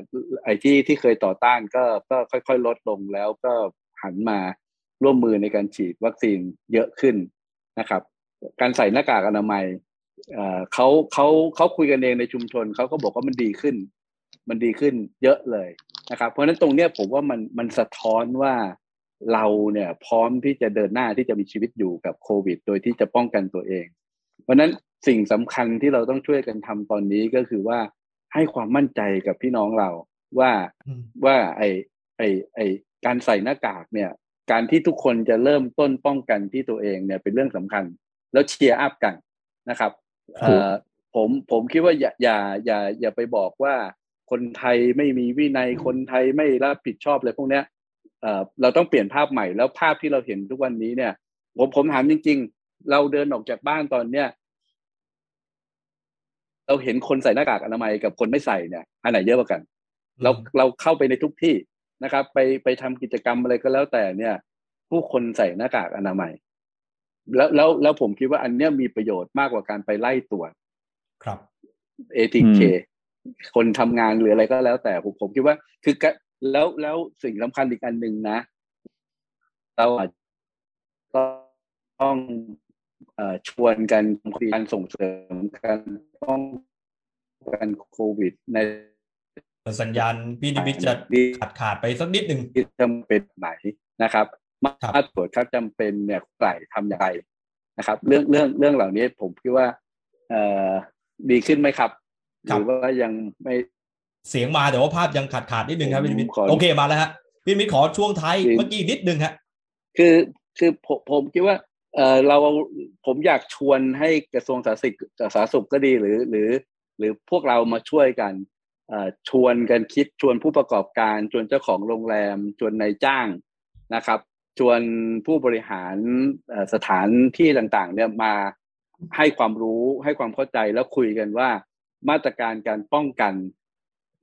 S6: ไอ้ที่ที่เคยต่อต้านก็ก็ค่อยๆ ลดลงแล้วก็หันมาร่วมมือในการฉีดวัคซีนเยอะขึ้นนะครับ การใส่หน้ากากอนามัยเอ่อเขาเขาเขาคุยกันเองในชุมชนเขาก็บอกว่ามันดีขึ้น มันดีขึ้นเยอะเลยนะครับ เพราะฉะนั้นตรงเนี้ยผมว่ามันมันสะท้อนว่าเราเนี่ยพร้อมที่จะเดินหน้าที่จะมีชีวิตอยู่กับโควิด โดยที่จะป้องกันตัวเอง เพราะฉะนั้นสิ่งสำคัญที่เราต้องช่วยกันทำตอนนี้ก็คือว่าให้ความมั่นใจกับพี่น้องเราว่า
S2: อืม
S6: ว่าไอไอไอการใส่หน้ากากเนี่ย การที่ทุกคนจะเริ่มต้นป้องกันที่ตัวเองเนี่ยเป็นเรื่องสำคัญ แล้วเชียร์อัพกันนะครับเอ่อผมผมคิดว่าอย่าอย่าอย่าอย่าไปบอกว่า คนไทยไม่มีวินัยคนไทยไม่รับผิดชอบอะไรพวกเนี้ยเอ่อเราต้องเปลี่ยนภาพใหม่แล้วภาพที่เราเห็นทุกวันนี้เนี่ย ผมผมถามจริง ๆ เราเดินออกจากบ้านตอนเนี้ยเราเห็นคนใส่หน้ากากอนามัยกับคนไม่ใส่เนี่ยอันไหนเยอะกว่ากัน เราเราเข้าไปในทุกที่นะครับ ไปไปทำกิจกรรมอะไรก็แล้วแต่เนี่ย ผู้คนใส่หน้ากากอนามัย แล้วแล้วแล้วผมคิดว่าอันเนี้ยมีประโยชน์มากกว่าการไปไล่ตรวจ
S2: ครับ
S6: ATK คนทำงานหรืออะไรก็แล้ว แต่ผมผมคิดว่า คือกะแล้วแล้วสิ่งสำคัญอีกอันหนึ่งนะ เราอาจจะต้องเอ่อชวนกันการส่งเสริมการป้องกันโควิด ใน
S2: สัญญาณพี่นิมิตจะขาดขาดไปสักนิดหนึ่ง
S6: ที่จำเป็นไหนนะครับมา
S2: ครับ
S6: มาตรวจครับจำเป็นเนี่ยไก่ทำอย่างไรนะครับ เรื่องเรื่องเรื่องเหล่านี้ผมคิดว่า เอ่อดีขึ้นไหมครับ หรือว่ายังไม่
S2: เสียงมาแต่ว่าภาพยังขาดขาดนิดนึงครับ
S6: ผม
S2: พี่นิมิต
S6: ขอ
S2: โอเคมาแล้วฮะพี่นิมิตขอช่วงท้าย
S6: จริง
S2: เมื่อกี้นิดนึงฮะ
S6: คือคือผมผมคิดว่าเออเราผมอยากชวนให้กระทรวงสาธารณสุขสาธารณสุขก็ดีหรือหรือ หรือพวกเรามาช่วยกันเอ่อชวนกันคิดชวนผู้ประกอบการ ชวนเจ้าของโรงแรม ชวนนายจ้างนะครับ ชวนผู้บริหารเอ่อสถานที่ต่างๆเนี่ยมาให้ความรู้ให้ความเข้าใจแล้วคุยกันว่า มาตรการการป้องกัน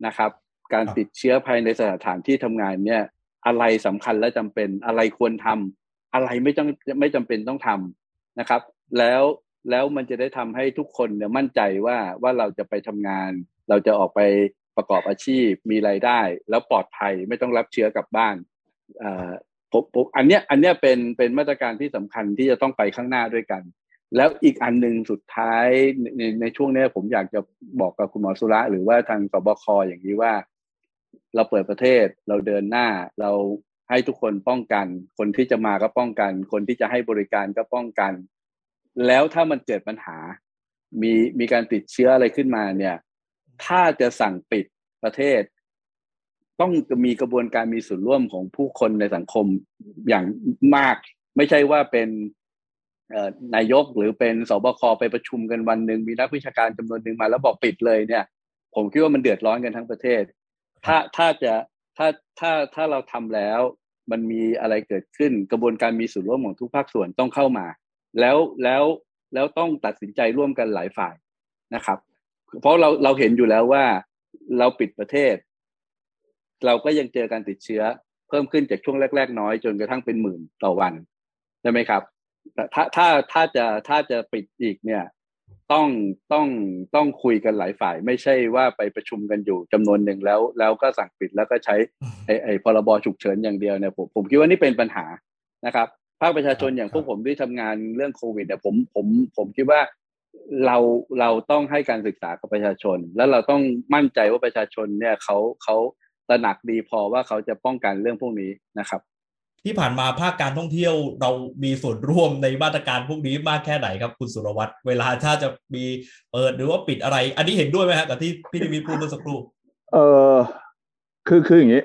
S6: นะครับ การ
S2: ครับ
S6: ติดเชื้อภายในสถานที่ทำงานเนี่ย อะไรสำคัญและจำเป็นอะไรควรทำอะไรไม่ต้องไม่จำเป็นต้องทำนะครับ แล้วแล้วมันจะได้ทำให้ทุกคนเนี่ยมั่นใจว่าว่าเราจะไปทำงาน เราจะออกไปประกอบอาชีพมีรายได้ แล้วปลอดภัยไม่ต้องรับเชื้อกลับบ้านเอ่อผมผมอันเนี้ยอันเนี้ยเป็นเป็นมาตรการที่สำคัญที่จะต้องไปข้างหน้าด้วยกัน แล้วอีกอันหนึ่งสุดท้ายในในช่วงนี้ผมอยากจะบอกกับคุณหมอสุระหรือว่าทางสบคอย่างนี้ว่า เราเปิดประเทศเราเดินหน้า เราให้ทุกคนป้องกัน คนที่จะมาก็ป้องกัน คนที่จะให้บริการก็ป้องกัน แล้วถ้ามันเกิดปัญหา มีมีการติดเชื้ออะไรขึ้นมาเนี่ย ถ้าจะสั่งปิดประเทศ ต้องมีกระบวนการมีส่วนร่วมของผู้คนในสังคมอย่างมาก ไม่ใช่ว่าเป็น นายกหรือเป็นสบคไปประชุมกันวันหนึ่งมีนักวิชาการจำนวนหนึ่งมาแล้วบอกปิดเลยเนี่ย ผมคิดว่ามันเดือดร้อนกันทั้งประเทศ ถ้าถ้าจะถ้าถ้าถ้าเราทำแล้ว มันมีอะไรเกิดขึ้นกระบวนการมีส่วนร่วมของทุกภาคส่วนต้องเข้ามา แล้วแล้วแล้วต้องตัดสินใจร่วมกันหลายฝ่ายนะครับ เพราะเราเราเห็นอยู่แล้วว่าเราปิดประเทศ เราก็ยังเจอการติดเชื้อ เพิ่มขึ้นจากช่วงแรก ๆ น้อยจนกระทั่งเป็นหมื่นต่อวันใช่ไหมครับ แต่ถ้าถ้าถ้าจะถ้าจะปิดอีกเนี่ยต้องต้องต้องคุยกันหลายฝ่าย ไม่ใช่ว่าไปประชุมกันอยู่จำนวนหนึ่งแล้ว แล้วก็สั่งปิดแล้วก็ใช้ไอ้ไอ้พรบฉุกเฉินอย่างเดียวเนี่ยผมผมคิดว่านี่เป็นปัญหานะครับภาคประชาชนอย่างพวกผมที่ทำงานเรื่องโควิดเนี่ยผมผมผมคิดว่าเราเราต้องให้การศึกษากับประชาชน แล้วเราต้องมั่นใจว่าประชาชนเนี่ยเขาเขาตระหนักดีพอว่าเขาจะป้องกันเรื่องพวกนี้นะครับ
S2: ที่ผ่านมาภาคการท่องเที่ยวเรามีส่วนร่วมในมาตรการพวกนี้มากแค่ไหนครับ คุณสุรวัตรเวลาถ้าจะมีเปิดหรือว่าปิดอะไร อันนี้เห็นด้วยไหมฮะกับที่พี่นิมิตพูดเมื่อสักครู่
S4: เออคือคืออย่างนี้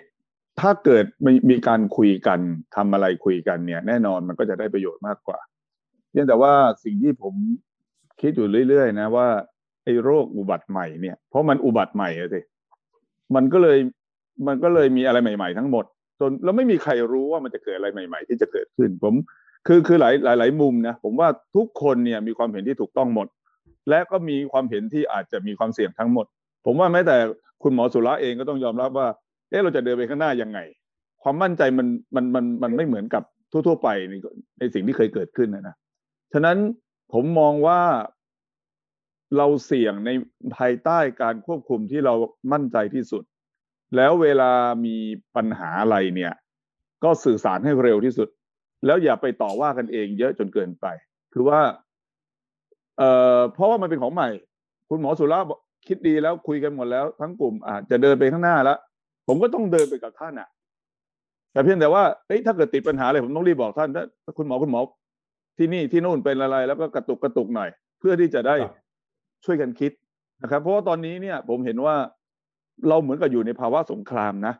S4: ถ้าเกิดมีมีการคุยกันทำอะไรคุยกันเนี่ย แน่นอนมันก็จะได้ประโยชน์มากกว่าเพียงแต่ว่าสิ่งที่ผมคิดอยู่เรื่อยๆ นะว่าไอ้โรคอุบัติใหม่เนี่ยเพราะมันอุบัติใหม่อะสิมันก็เลยมันก็เลยมีอะไรใหม่ ๆ ทั้งหมด จนแล้วไม่มีใครรู้ว่ามันจะเกิดอะไรใหม่ ๆ ที่จะเกิดขึ้น ผมคือคือหลายหลายหลายมุมนะผมว่าทุกคนเนี่ยมีความเห็นที่ถูกต้องหมด และก็มีความเห็นที่อาจจะมีความเสี่ยงทั้งหมด ผมว่าแม้แต่คุณหมอสุระเองก็ต้องยอมรับว่าเอ๊ะเราจะเดินไปข้างหน้ายังไง ความมั่นใจมันมันมันมันไม่เหมือนกับทั่ว ๆ ไปในในสิ่งที่เคยเกิดขึ้นนะนะฉะนั้นผมมองว่าเราเสี่ยงในภายใต้การควบคุมที่เรามั่นใจที่สุด แล้วเวลามีปัญหาอะไรเนี่ย ก็สื่อสารให้เร็วที่สุด แล้วอย่าไปต่อว่ากันเองเยอะจนเกินไป คือว่า เอ่อเพราะว่ามันเป็นของใหม่ คุณหมอสุระบอกคิดดีแล้วคุยกันหมดแล้ว ทั้งกลุ่มอาจจะเดินไปข้างหน้าแล้วผมก็ต้องเดินไปกับท่านอะ แต่เพียงแต่ว่าเอ้ยถ้าเกิดติดปัญหาอะไรผมต้องรีบบอกท่านถ้าคุณหมอคุณหมอที่นี่ที่นู่นเป็นอะไร แล้วก็กระตุกกระตุกหน่อย เพื่อที่จะได้ช่วยกันคิดนะครับ เพราะว่าตอนนี้เนี่ย ผมเห็นว่า เราเหมือนกับอยู่ในภาวะสงครามนะ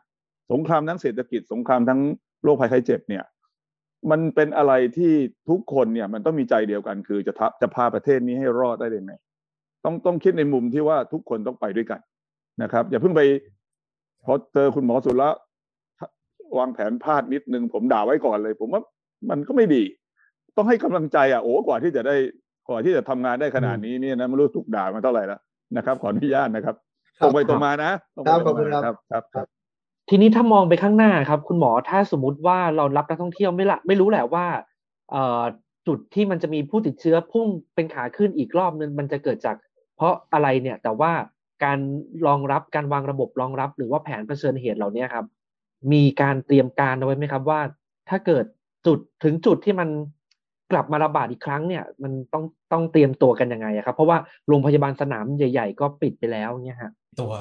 S4: สงครามทั้งเศรษฐกิจสงครามทั้งโรคภัยไข้เจ็บเนี่ย มันเป็นอะไรที่ทุกคนเนี่ยมันต้องมีใจเดียวกันคือจะทัจะพาประเทศนี้ให้รอดได้ยังไงต้องต้องคิดในมุมที่ว่าทุกคนต้องไปด้วยกันนะครับ อย่าเพิ่งไปพอเจอคุณหมอสุระวางแผนพลาดนิดนึงผมด่าไว้ก่อนเลย ผมว่ามันก็ไม่ดี ต้องให้กำลังใจอะโอ้กว่าที่จะได้กว่าที่จะทำงานได้ขนาดนี้เนี่ยนะไม่รู้ถูกด่ามาเท่าไหร่แล้วนะครับ ขออนุญาตนะครับ ตรงไปตรงมานะตรงไปตรงมาครับครับครับ
S3: ทีนี้ถ้ามองไปข้างหน้าครับ คุณหมอถ้าสมมุติว่าเรารับนักท่องเที่ยวไม่ละไม่รู้แหละว่าเอ่อจุดที่มันจะมีผู้ติดเชื้อพุ่งเป็นขาขึ้นอีกรอบนึงมันจะเกิดจาก เพราะอะไรเนี่ยแต่ว่าการรองรับการวางระบบรองรับ หรือว่าแผนเผชิญเหตุเหล่านี้ครับ มีการเตรียมการเอาไว้ไหมครับว่า ถ้าเกิดจุดถึงจุดที่มัน กลับมาระบาดอีกครั้งเนี่ย มันต้องต้องเตรียมตัวกันยังไงครับ เพราะว่าโรงพยาบาลสนามใหญ่ ๆ ก็ปิดไปแล้วเนี่ยฮะ
S2: ตัว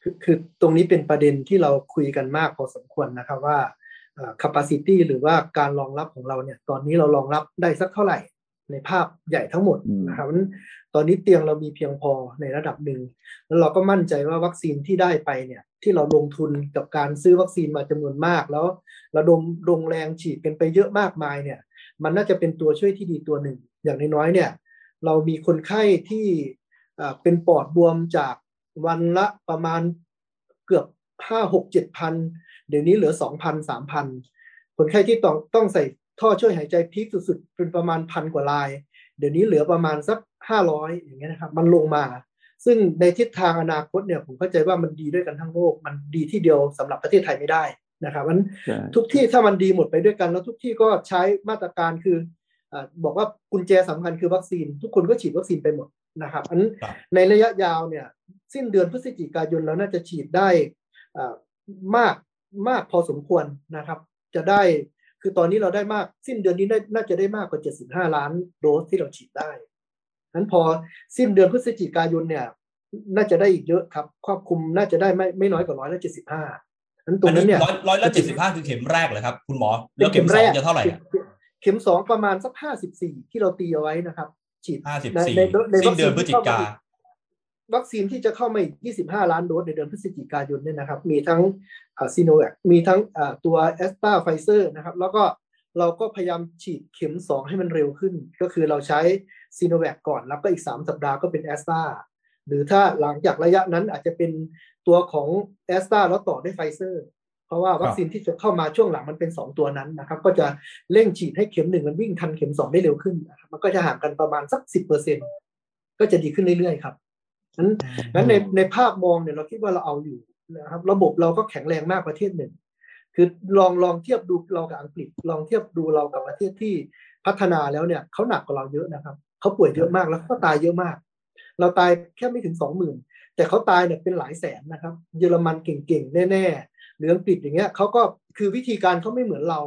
S5: คือคือตรงนี้เป็นประเด็นที่เราคุยกันมากพอสมควรนะครับว่า capacity หรือว่าการรองรับของเราเนี่ย ตอนนี้เรารองรับได้สักเท่าไหร่ในภาพใหญ่ทั้งหมดนะครับตอนนี้เตียงเรามีเพียงพอในระดับหนึ่ง แล้วเราก็มั่นใจว่าวัคซีนที่ได้ไปเนี่ย ที่เราลงทุนกับการซื้อวัคซีนมาจำนวนมากแล้วระดมลงแรงฉีดกันไปเยอะมากมายเนี่ย มันน่าจะเป็นตัวช่วยที่ดีตัวหนึ่ง อย่างน้อยๆเนี่ย เรามีคนไข้ที่เป็นปอดบวมจากวันละประมาณเกือบห้าหกเจ็ดพันเดี๋ยวนี้เหลือสองพันสามพันคนไข้ที่ต้องต้องใส่ท่อช่วยหายใจพีคสุดๆ เป็นประมาณพันกว่าลาย เดี๋ยวนี้เหลือประมาณสักห้าร้อยอย่างเงี้ยนะครับ มันลงมา ซึ่งในทิศทางอนาคตเนี่ยผมเข้าใจว่ามันดีด้วยกันทั้งโลก มันดีที่เดียวสำหรับประเทศไทยไม่ได้ นะครับมันทุกที่ถ้ามันดีหมดไปด้วยกัน แล้วทุกที่ก็ใช้มาตรการคือบอกว่ากุญแจสำคัญคือวัคซีน ทุกคนก็ฉีดวัคซีนไปหมดนะครับอันในระยะยาวเนี่ยสิ้นเดือนพฤศจิกายนเราน่าจะฉีดได้มากมากพอสมควรนะครับ จะได้คือตอนนี้เราได้มากสิ้นเดือนนี้น่าจะได้มากกว่า 75 ล้านโดสที่เราฉีดได้นั้นพอสิ้นเดือนพฤศจิกายนเนี่ย น่าจะได้อีกเยอะครับ ครอบคลุมน่าจะได้ไม่ไม่น้อยกว่าร้อยละเจ็ดสิบห้า นั้นตรงนั้นเนี่ย
S2: ร้อยร้อยละเจ็ดสิบห้าคือเข็มแรกเลยครับ คุณหมอ แล้วเข็มสองจะเท่าไหร่
S5: เข็มสองประมาณสักห้าสิบสี่ที่เราตีเอาไว้นะครับ ฉีด
S2: ห้าสิบสี่สิ้นเดือนพฤศจิกา
S5: วัคซีนที่จะเข้ามาอีก 25 ล้านโดสในเดือนพฤศจิกายนเนี่ยนะครับ มีทั้งซีโนแวค มีทั้งตัวแอสตราไฟเซอร์นะครับ แล้วก็เราก็พยายามฉีดเข็ม 2 ให้มันเร็วขึ้น ก็คือเราใช้ซีโนแวคก่อน แล้วก็อีก 3 สัปดาห์ก็เป็นแอสตราหรือถ้าหลังจากระยะนั้นอาจจะเป็น ตัวของแอสตราแล้วต่อด้วยไฟเซอร์ เพราะว่าวัคซีนที่จะเข้ามาช่วงหลังมันเป็น 2 ตัวนั้นนะครับ ก็จะเร่งฉีดให้เข็มหนึ่งมันวิ่งทันเข็ม2ได้เร็วขึ้นนะครับมันก็จะห่างกันประมาณสัก10%ก็จะดีขึ้นเรื่อยๆครับนั้นนั้นในในภาพมองเนี่ยเราคิดว่าเราเอาอยู่นะครับ ระบบเราก็แข็งแรงมากประเทศหนึ่ง คือลองลองเทียบดูเรากับอังกฤษ ลองเทียบดูเรากับประเทศที่พัฒนาแล้วเนี่ยเขาหนักกว่าเราเยอะนะครับเขาป่วยเยอะมากแล้วก็ตายเยอะมาก เราตายแค่ไม่ถึงสองหมื่น แต่เขาตายเนี่ยเป็นหลายแสนนะครับ เยอรมันเก่งๆแน่ๆหรืออังกฤษอย่างเงี้ยเขาก็คือวิธีการเขาไม่เหมือนเรา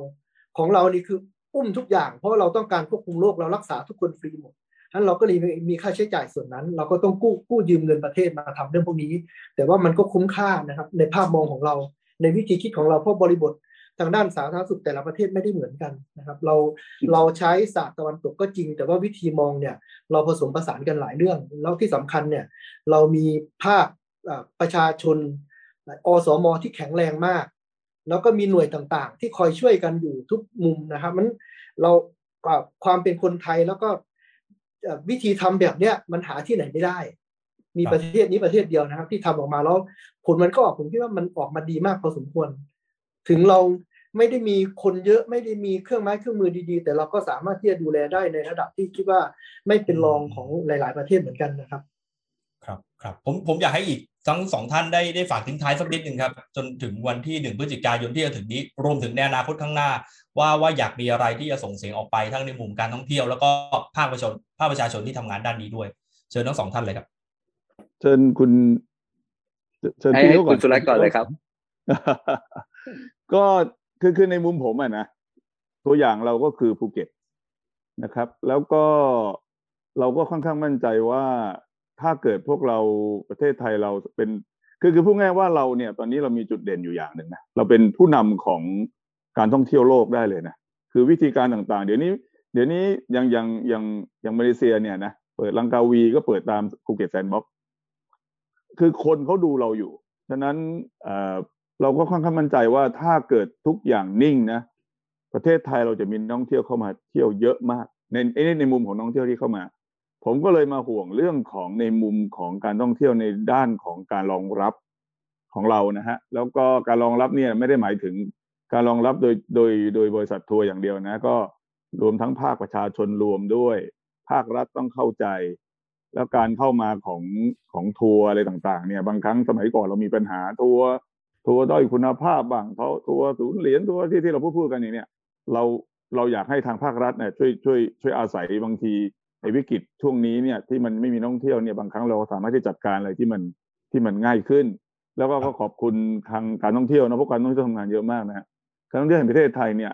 S5: ของเรานี่คืออุ้มทุกอย่าง เพราะเราต้องการควบคุมโรคเรารักษาทุกคนฟรีหมดนั้นเราก็เลยมีค่าใช้จ่ายส่วนนั้น เราก็ต้องกู้กู้ยืมเงินประเทศมาทำเรื่องพวกนี้ แต่ว่ามันก็คุ้มค่านะครับในภาพมองของเราในวิธีคิดของเราเพราะบริบท ทางด้านสาธารณสุขแต่ละประเทศไม่ได้เหมือนกันนะครับ เราเราใช้ศาสตร์ตะวันตกก็จริง แต่ว่าวิธีมองเนี่ยเราผสมผสานกันหลายเรื่อง แล้วที่สำคัญเนี่ยเรามีภาคประชาชนอสมที่แข็งแรงมาก แล้วก็มีหน่วยต่างๆ ที่คอยช่วยกันอยู่ทุกมุมนะครับมันเราความเป็นคนไทยแล้วก็วิธีทำแบบเนี้ยมันหาที่ไหนไม่ได้ มีประเทศนี้ประเทศเดียวนะครับ ที่ทำออกมาแล้วผลมันก็ออกผมคิดว่ามันออกมาดีมากพอสมควร ถึงเราไม่ได้มีคนเยอะไม่ได้มีเครื่องไม้เครื่องมือดีๆ แต่เราก็สามารถที่จะดูแลได้ในระดับที่คิดว่าไม่เป็นรองของหลาย ๆ ประเทศเหมือนกันนะครับ
S2: ครับครับผมผมอยากให้อีกทั้งสองท่านได้ได้ฝากทิ้งท้ายสักนิดหนึ่งครับ จนถึงวันที่หนึ่งพฤศจิกายนที่จะถึงนี้ รวมถึงในอนาคตข้างหน้า ว่าว่าอยากมีอะไรที่จะส่งเสียงออกไปทั้งในมุมการท่องเที่ยวแล้วก็ภาคประชาชนภาคประชาชนที่ทำงานด้านนี้ด้วย เชิญทั้งสองท่านเลยครับ
S4: เชิญคุณ
S6: เชิญพี่ก่อนคุณสุรัตน์ก่อนเลยครับ
S4: ก็คือคือในมุมผมอะนะตัวอย่างเราก็คือภูเก็ตนะครับ แล้วก็เราก็ค่อนข้างมั่นใจว่าถ้าเกิดพวกเราประเทศไทยเราเป็นคือคือพูดง่ายว่าเราเนี่ย ตอนนี้เรามีจุดเด่นอยู่อย่างหนึ่งนะเราเป็นผู้นำของการท่องเที่ยวโลกได้เลยนะคือวิธีการต่างๆ เดี๋ยวนี้ เดี๋ยวนี้อย่างอย่างอย่างอย่างมาเลเซียเนี่ยนะเปิดลังกาวีก็เปิดตามภูเก็ต Sandbox คือคนเขาดูเราอยู่ ฉะนั้น เราก็ค่อนข้างมั่นใจว่าถ้าเกิดทุกอย่างนิ่งนะ ประเทศไทยเราจะมีนักท่องเที่ยวเข้ามาเที่ยวเยอะมากในในในมุมของนักท่องเที่ยวที่เข้ามา ผมก็เลยมาห่วงเรื่องของในมุมของการท่องเที่ยวในด้านของการรองรับของเรานะฮะแล้วก็การรองรับเนี่ยไม่ได้หมายถึงการรองรับโดยโดยโดยบริษัททัวร์อย่างเดียวนะ ก็รวมทั้งภาคประชาชนรวมด้วย ภาครัฐต้องเข้าใจ แล้วการเข้ามาของของทัวร์อะไรต่างๆ เนี่ยบางครั้งสมัยก่อนเรามีปัญหาทัวร์ ทัวร์ด้อยคุณภาพบ้างเขาทัวร์ศูนย์เหรียญทัวร์ที่ที่เราพูดพูดกันอย่างเนี้ยเราเราอยากให้ทางภาครัฐเนี่ยช่วยช่วยช่วยอาศัยบางทีในวิกฤตช่วงนี้เนี่ยที่มันไม่มีนักท่องเที่ยวเนี่ยบางครั้งเราสามารถที่จัดการอะไรที่มันที่มันง่ายขึ้น แล้วก็ขอบคุณทางการท่องเที่ยวนะพวกการท่องเที่ยวทำงานเยอะมากนะฮะการท่องเที่ยวแห่งประเทศไทยเนี่ย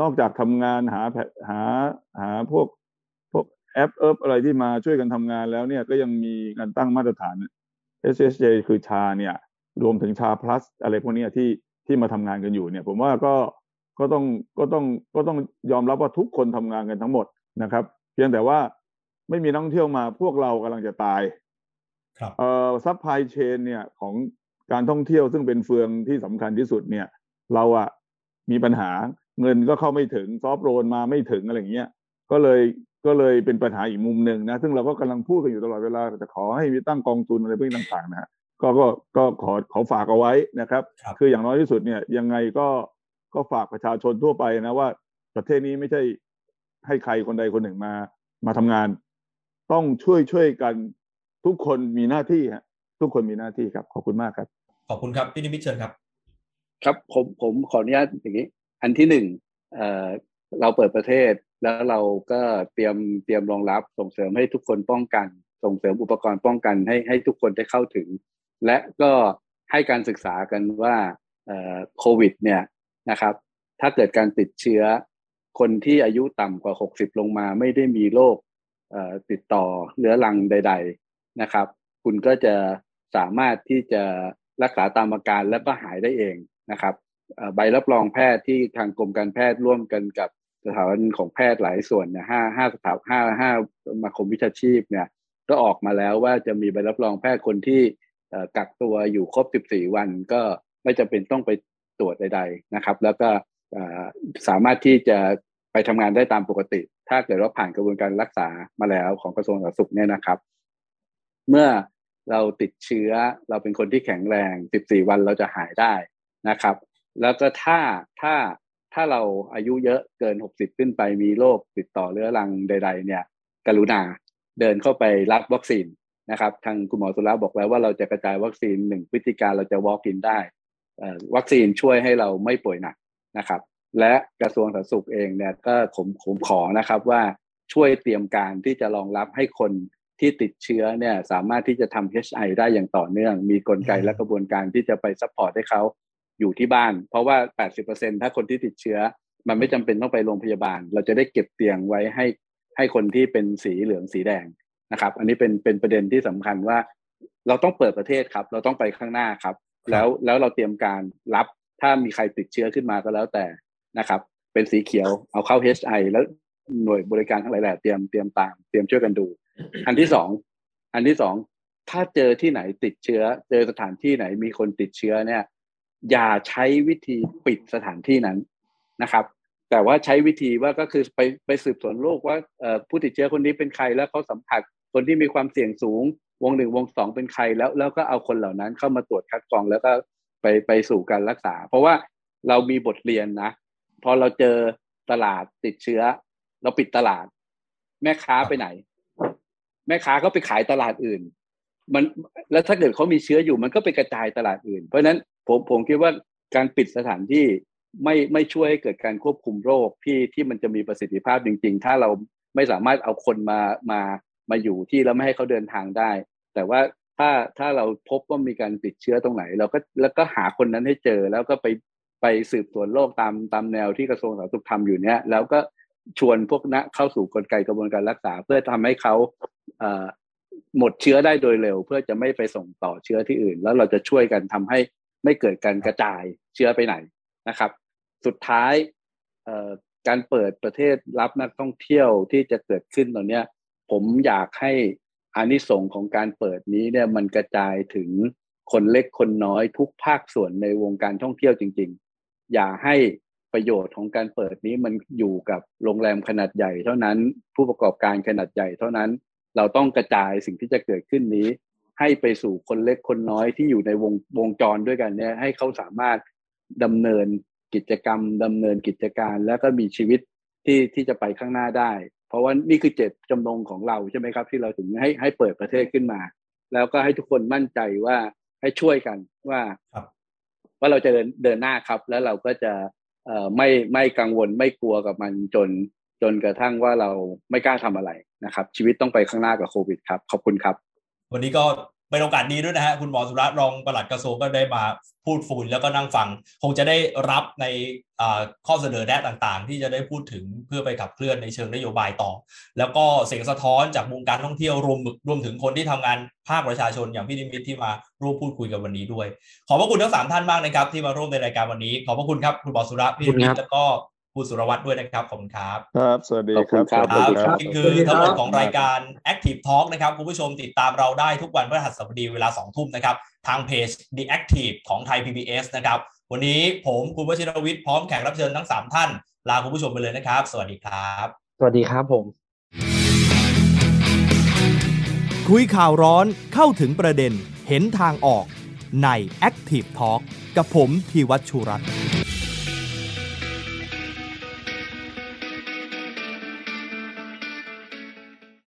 S4: นอกจากทำงานหาหาหาพวกพวกแอปเอิบอะไรที่มาช่วยกันทำงานแล้วเนี่ยก็ยังมีการตั้งมาตรฐาน SHA คือ SHA เนี่ย รวมถึง SHA Plus อะไรพวกนี้ที่ที่มาทำงานกันอยู่เนี่ย ผมว่าก็ก็ต้องก็ต้องก็ต้องยอมรับว่าทุกคนทำงานกันทั้งหมดนะครับ เพียงแต่ว่าไม่มีนักท่องเที่ยวมาพวกเรากำลังจะตาย
S2: ครับ
S4: เอ่อ supply chain เนี่ยของการท่องเที่ยวซึ่งเป็นเฟืองที่สำคัญที่สุดเนี่ย เราอะมีปัญหาเงินก็เข้าไม่ถึงซอฟโรนมาไม่ถึงอะไรเงี้ยก็เลยก็เลยเป็นปัญหาอีกมุมหนึ่งนะ ซึ่งเราก็กำลังพูดกันอยู่ตลอดเวลาจะขอให้มีตั้งกองทุนอะไรพวกนี้ต่างๆนะ ก็ก็ก็ขอขอฝากเอาไว้นะครับ คืออย่างน้อยที่สุดเนี่ยยังไงก็ก็ฝากประชาชนทั่วไปนะว่า ประเทศนี้ไม่ใช่ให้ใครคนใดคนหนึ่งมามาทำงาน ต้องช่วยช่วยกันทุกคนมีหน้าที่ฮะทุกคนมีหน้าที่ครับ ขอบคุณมากครับ
S2: ขอบคุณครับพี่นิมิตเชิญครับ
S6: ครับผมผมขออนุญาตอย่างนี้ อันที่หนึ่งเอ่อเราเปิดประเทศแล้วเราก็เตรียมเตรียมรองรับส่งเสริมให้ทุกคนป้องกัน ส่งเสริมอุปกรณ์ป้องกันให้ให้ทุกคนได้เข้าถึง และก็ให้การศึกษากันว่าโควิดเนี่ยนะครับ ถ้าเกิดการติดเชื้อ คนที่อายุต่ำกว่า 60 ลงมาไม่ได้มีโรคติดต่อเรื้อรังใด ๆนะครับ คุณก็จะสามารถที่จะรักษาตามอาการแล้วก็หายได้เองนะครับใบรับรองแพทย์ที่ทางกรมการแพทย์ร่วมกันกับสถาบันของแพทย์หลายส่วนเนี่ยห้าห้าสถาห้าห้ามาคมวิชาชีพเนี่ยก็ออกมาแล้วว่าจะมีใบรับรองแพทย์คนที่ กักตัวอยู่ครบ 14 วันก็ไม่จำเป็นต้องไปตรวจใด ๆนะครับ แล้วก็สามารถที่จะไปทำงานได้ตามปกติ ถ้าเกิดว่าผ่านกระบวนการรักษามาแล้วของกระทรวงสาธารณสุขเนี่ยนะครับ เมื่อเราติดเชื้อเราเป็นคนที่แข็งแรง 14 วันเราจะหายได้นะครับ แล้วก็ถ้าถ้าถ้าเราอายุเยอะเกิน 60 ขึ้นไปมีโรคติดต่อเรื้อรังใด ๆ เนี่ย กรุณาเดินเข้าไปรับวัคซีน นะครับทางคุณหมอสุราบอกแล้วว่าเราจะกระจายวัคซีนหนึ่งพฤติการเราจะ walk in ได้วัคซีนช่วยให้เราไม่ป่วยหนักนะครับ และกระทรวงสาธารณสุขเองเนี่ยก็ผมผมขอนะครับว่าช่วยเตรียมการที่จะรองรับให้คนที่ติดเชื้อเนี่ยสามารถที่จะทำ HI ได้อย่างต่อเนื่อง มีกลไกและกระบวนการที่จะไป support ให้เขาอยู่ที่บ้าน เพราะว่า 80%ถ้าคนที่ติดเชื้อ มันไม่จำเป็นต้องไปโรงพยาบาล เราจะได้เก็บเตียงไว้ให้ให้คนที่เป็นสีเหลืองสีแดง นะครับ อันนี้เป็นเป็นประเด็นที่สำคัญว่า เราต้องเปิดประเทศครับ เราต้องไปข้างหน้าครับ แล้วแล้วเราเตรียมการรับถ้ามีใครติดเชื้อขึ้นมาก็แล้วแต่นะครับ เป็นสีเขียวเอาเข้า HI แล้วหน่วยบริการทั้งหลายแหละเตรียมเตรียมตามเตรียมช่วยกันดู อันที่สองอันที่สองถ้าเจอที่ไหนติดเชื้อ เจอสถานที่ไหนมีคนติดเชื้อเนี่ย อย่าใช้วิธีปิดสถานที่นั้นนะครับ แต่ว่าใช้วิธีว่าก็คือไปไปสืบสวนโรคว่าผู้ติดเชื้อคนนี้เป็นใครแล้วเขาสัมผัส คนที่มีความเสี่ยงสูง วงหนึ่งวงสองเป็นใครแล้วแล้วก็เอาคนเหล่านั้นเข้ามาตรวจคัดกรองแล้วก็ไปไปสู่การรักษา เพราะว่าเรามีบทเรียนนะ พอเราเจอตลาดติดเชื้อ เราปิดตลาด แม่ค้าไปไหน แม่ค้าก็ไปขายตลาดอื่น มันแล้วถ้าเกิดเขามีเชื้ออยู่มันก็ไปกระจายตลาดอื่น เพราะฉะนั้นผมผมคิดว่าการปิดสถานที่ไม่ไม่ช่วยให้เกิดการควบคุมโรคที่ที่มันจะมีประสิทธิภาพจริง ๆ ถ้าเราไม่สามารถเอาคนมามา มาอยู่ที่แล้วไม่ให้เขาเดินทางได้ แต่ว่าถ้าถ้าเราพบว่ามีการติดเชื้อตรงไหน เราก็แล้วก็หาคนนั้นให้เจอแล้วก็ไปไปสืบสวนโรคตามตามแนวที่กระทรวงสาธารณสุขทำอยู่เนี้ยแล้วก็ชวนพวกนักเข้าสู่กลไกกระบวนการรักษา เพื่อทำให้เขาหมดเชื้อได้โดยเร็ว เพื่อจะไม่ไปส่งต่อเชื้อที่อื่น แล้วเราจะช่วยกันทำให้ไม่เกิดการกระจายเชื้อไปไหนนะครับ สุดท้ายการเปิดประเทศรับนักท่องเที่ยวที่จะเกิดขึ้นตอนนี้ ผมอยากให้อานิสงส์ของการเปิดนี้เนี่ยมันกระจายถึงคนเล็กคนน้อยทุกภาคส่วนในวงการท่องเที่ยวจริง ๆ อย่าให้ประโยชน์ของการเปิดนี้มันอยู่กับโรงแรมขนาดใหญ่ เท่านั้นผู้ประกอบการขนาดใหญ่เท่านั้น เราต้องกระจายสิ่งที่จะเกิดขึ้นนี้ ให้ไปสู่คนเล็กคนน้อยที่อยู่ในวงวงจรด้วยกันเนี่ยให้เขาสามารถดำเนินกิจกรรมดำเนินกิจการ แล้วก็มีชีวิตที่ที่จะไปข้างหน้าได้ เพราะว่านี่คือเจตจำนงของเราใช่ไหมครับ ที่เราถึงให้ให้เปิดประเทศขึ้นมา แล้วก็ให้ทุกคนมั่นใจว่าให้ช่วยกันว่าว่าเราจะเดินเดินหน้าครับ แล้วเราก็จะเอ่อไม่ไม่กังวลไม่กลัวกับมันจนจนกระทั่งว่าเราไม่กล้าทำอะไรนะครับ ชีวิตต้องไปข้างหน้ากับโควิดครับ ขอบคุณครับ
S2: วันนี้ก็ เป็นโอกาสดีด้วยนะฮะคุณหมอสุรัตน์รองปลัดกระทรวงก็ได้มาพูดฟูนแล้วก็นั่งฟัง คงจะได้รับในข้อเสนอแนะต่างๆ ที่จะได้พูดถึงเพื่อไปขับเคลื่อนในเชิงนโยบายต่อ แล้วก็เสียงสะท้อนจากวงการท่องเที่ยวรวมรวมถึงคนที่ทำงานภาคประชาชนอย่างพี่นิมิตที่มาร่วมพูดคุยกันวันนี้ด้วย ขอบพระคุณทั้งสามท่านมากนะครับที่มาร่วมในรายการวันนี้ ขอบพระคุณครับคุณหมอสุรัตน์พี่นิมิตแล้วก็ คุณสุรวัตรด้วยนะครับ ขอบคุณครับ
S4: ครับ สวัสดีครับ
S6: ครับ
S2: นี่คือทั้งหมดของรายการ Active Talk นะครับ คุณผู้ชมติดตามเราได้ทุกวันพฤหัสบดีเวลา 2 ทุ่มนะครับ ทางเพจ The Active ของไทย PBS นะครับ วันนี้ผมคุณวชิรวิทย์พร้อมแขกรับเชิญทั้ง 3 ท่าน ลาคุณผู้ชมไปเลยนะครับ สวัสดีครับ
S3: สวัสดีครับผม
S1: คุยข่าวร้อนเข้าถึงประเด็นเห็นทางออกใน Active Talk กับผมธีวัชชุรัตน์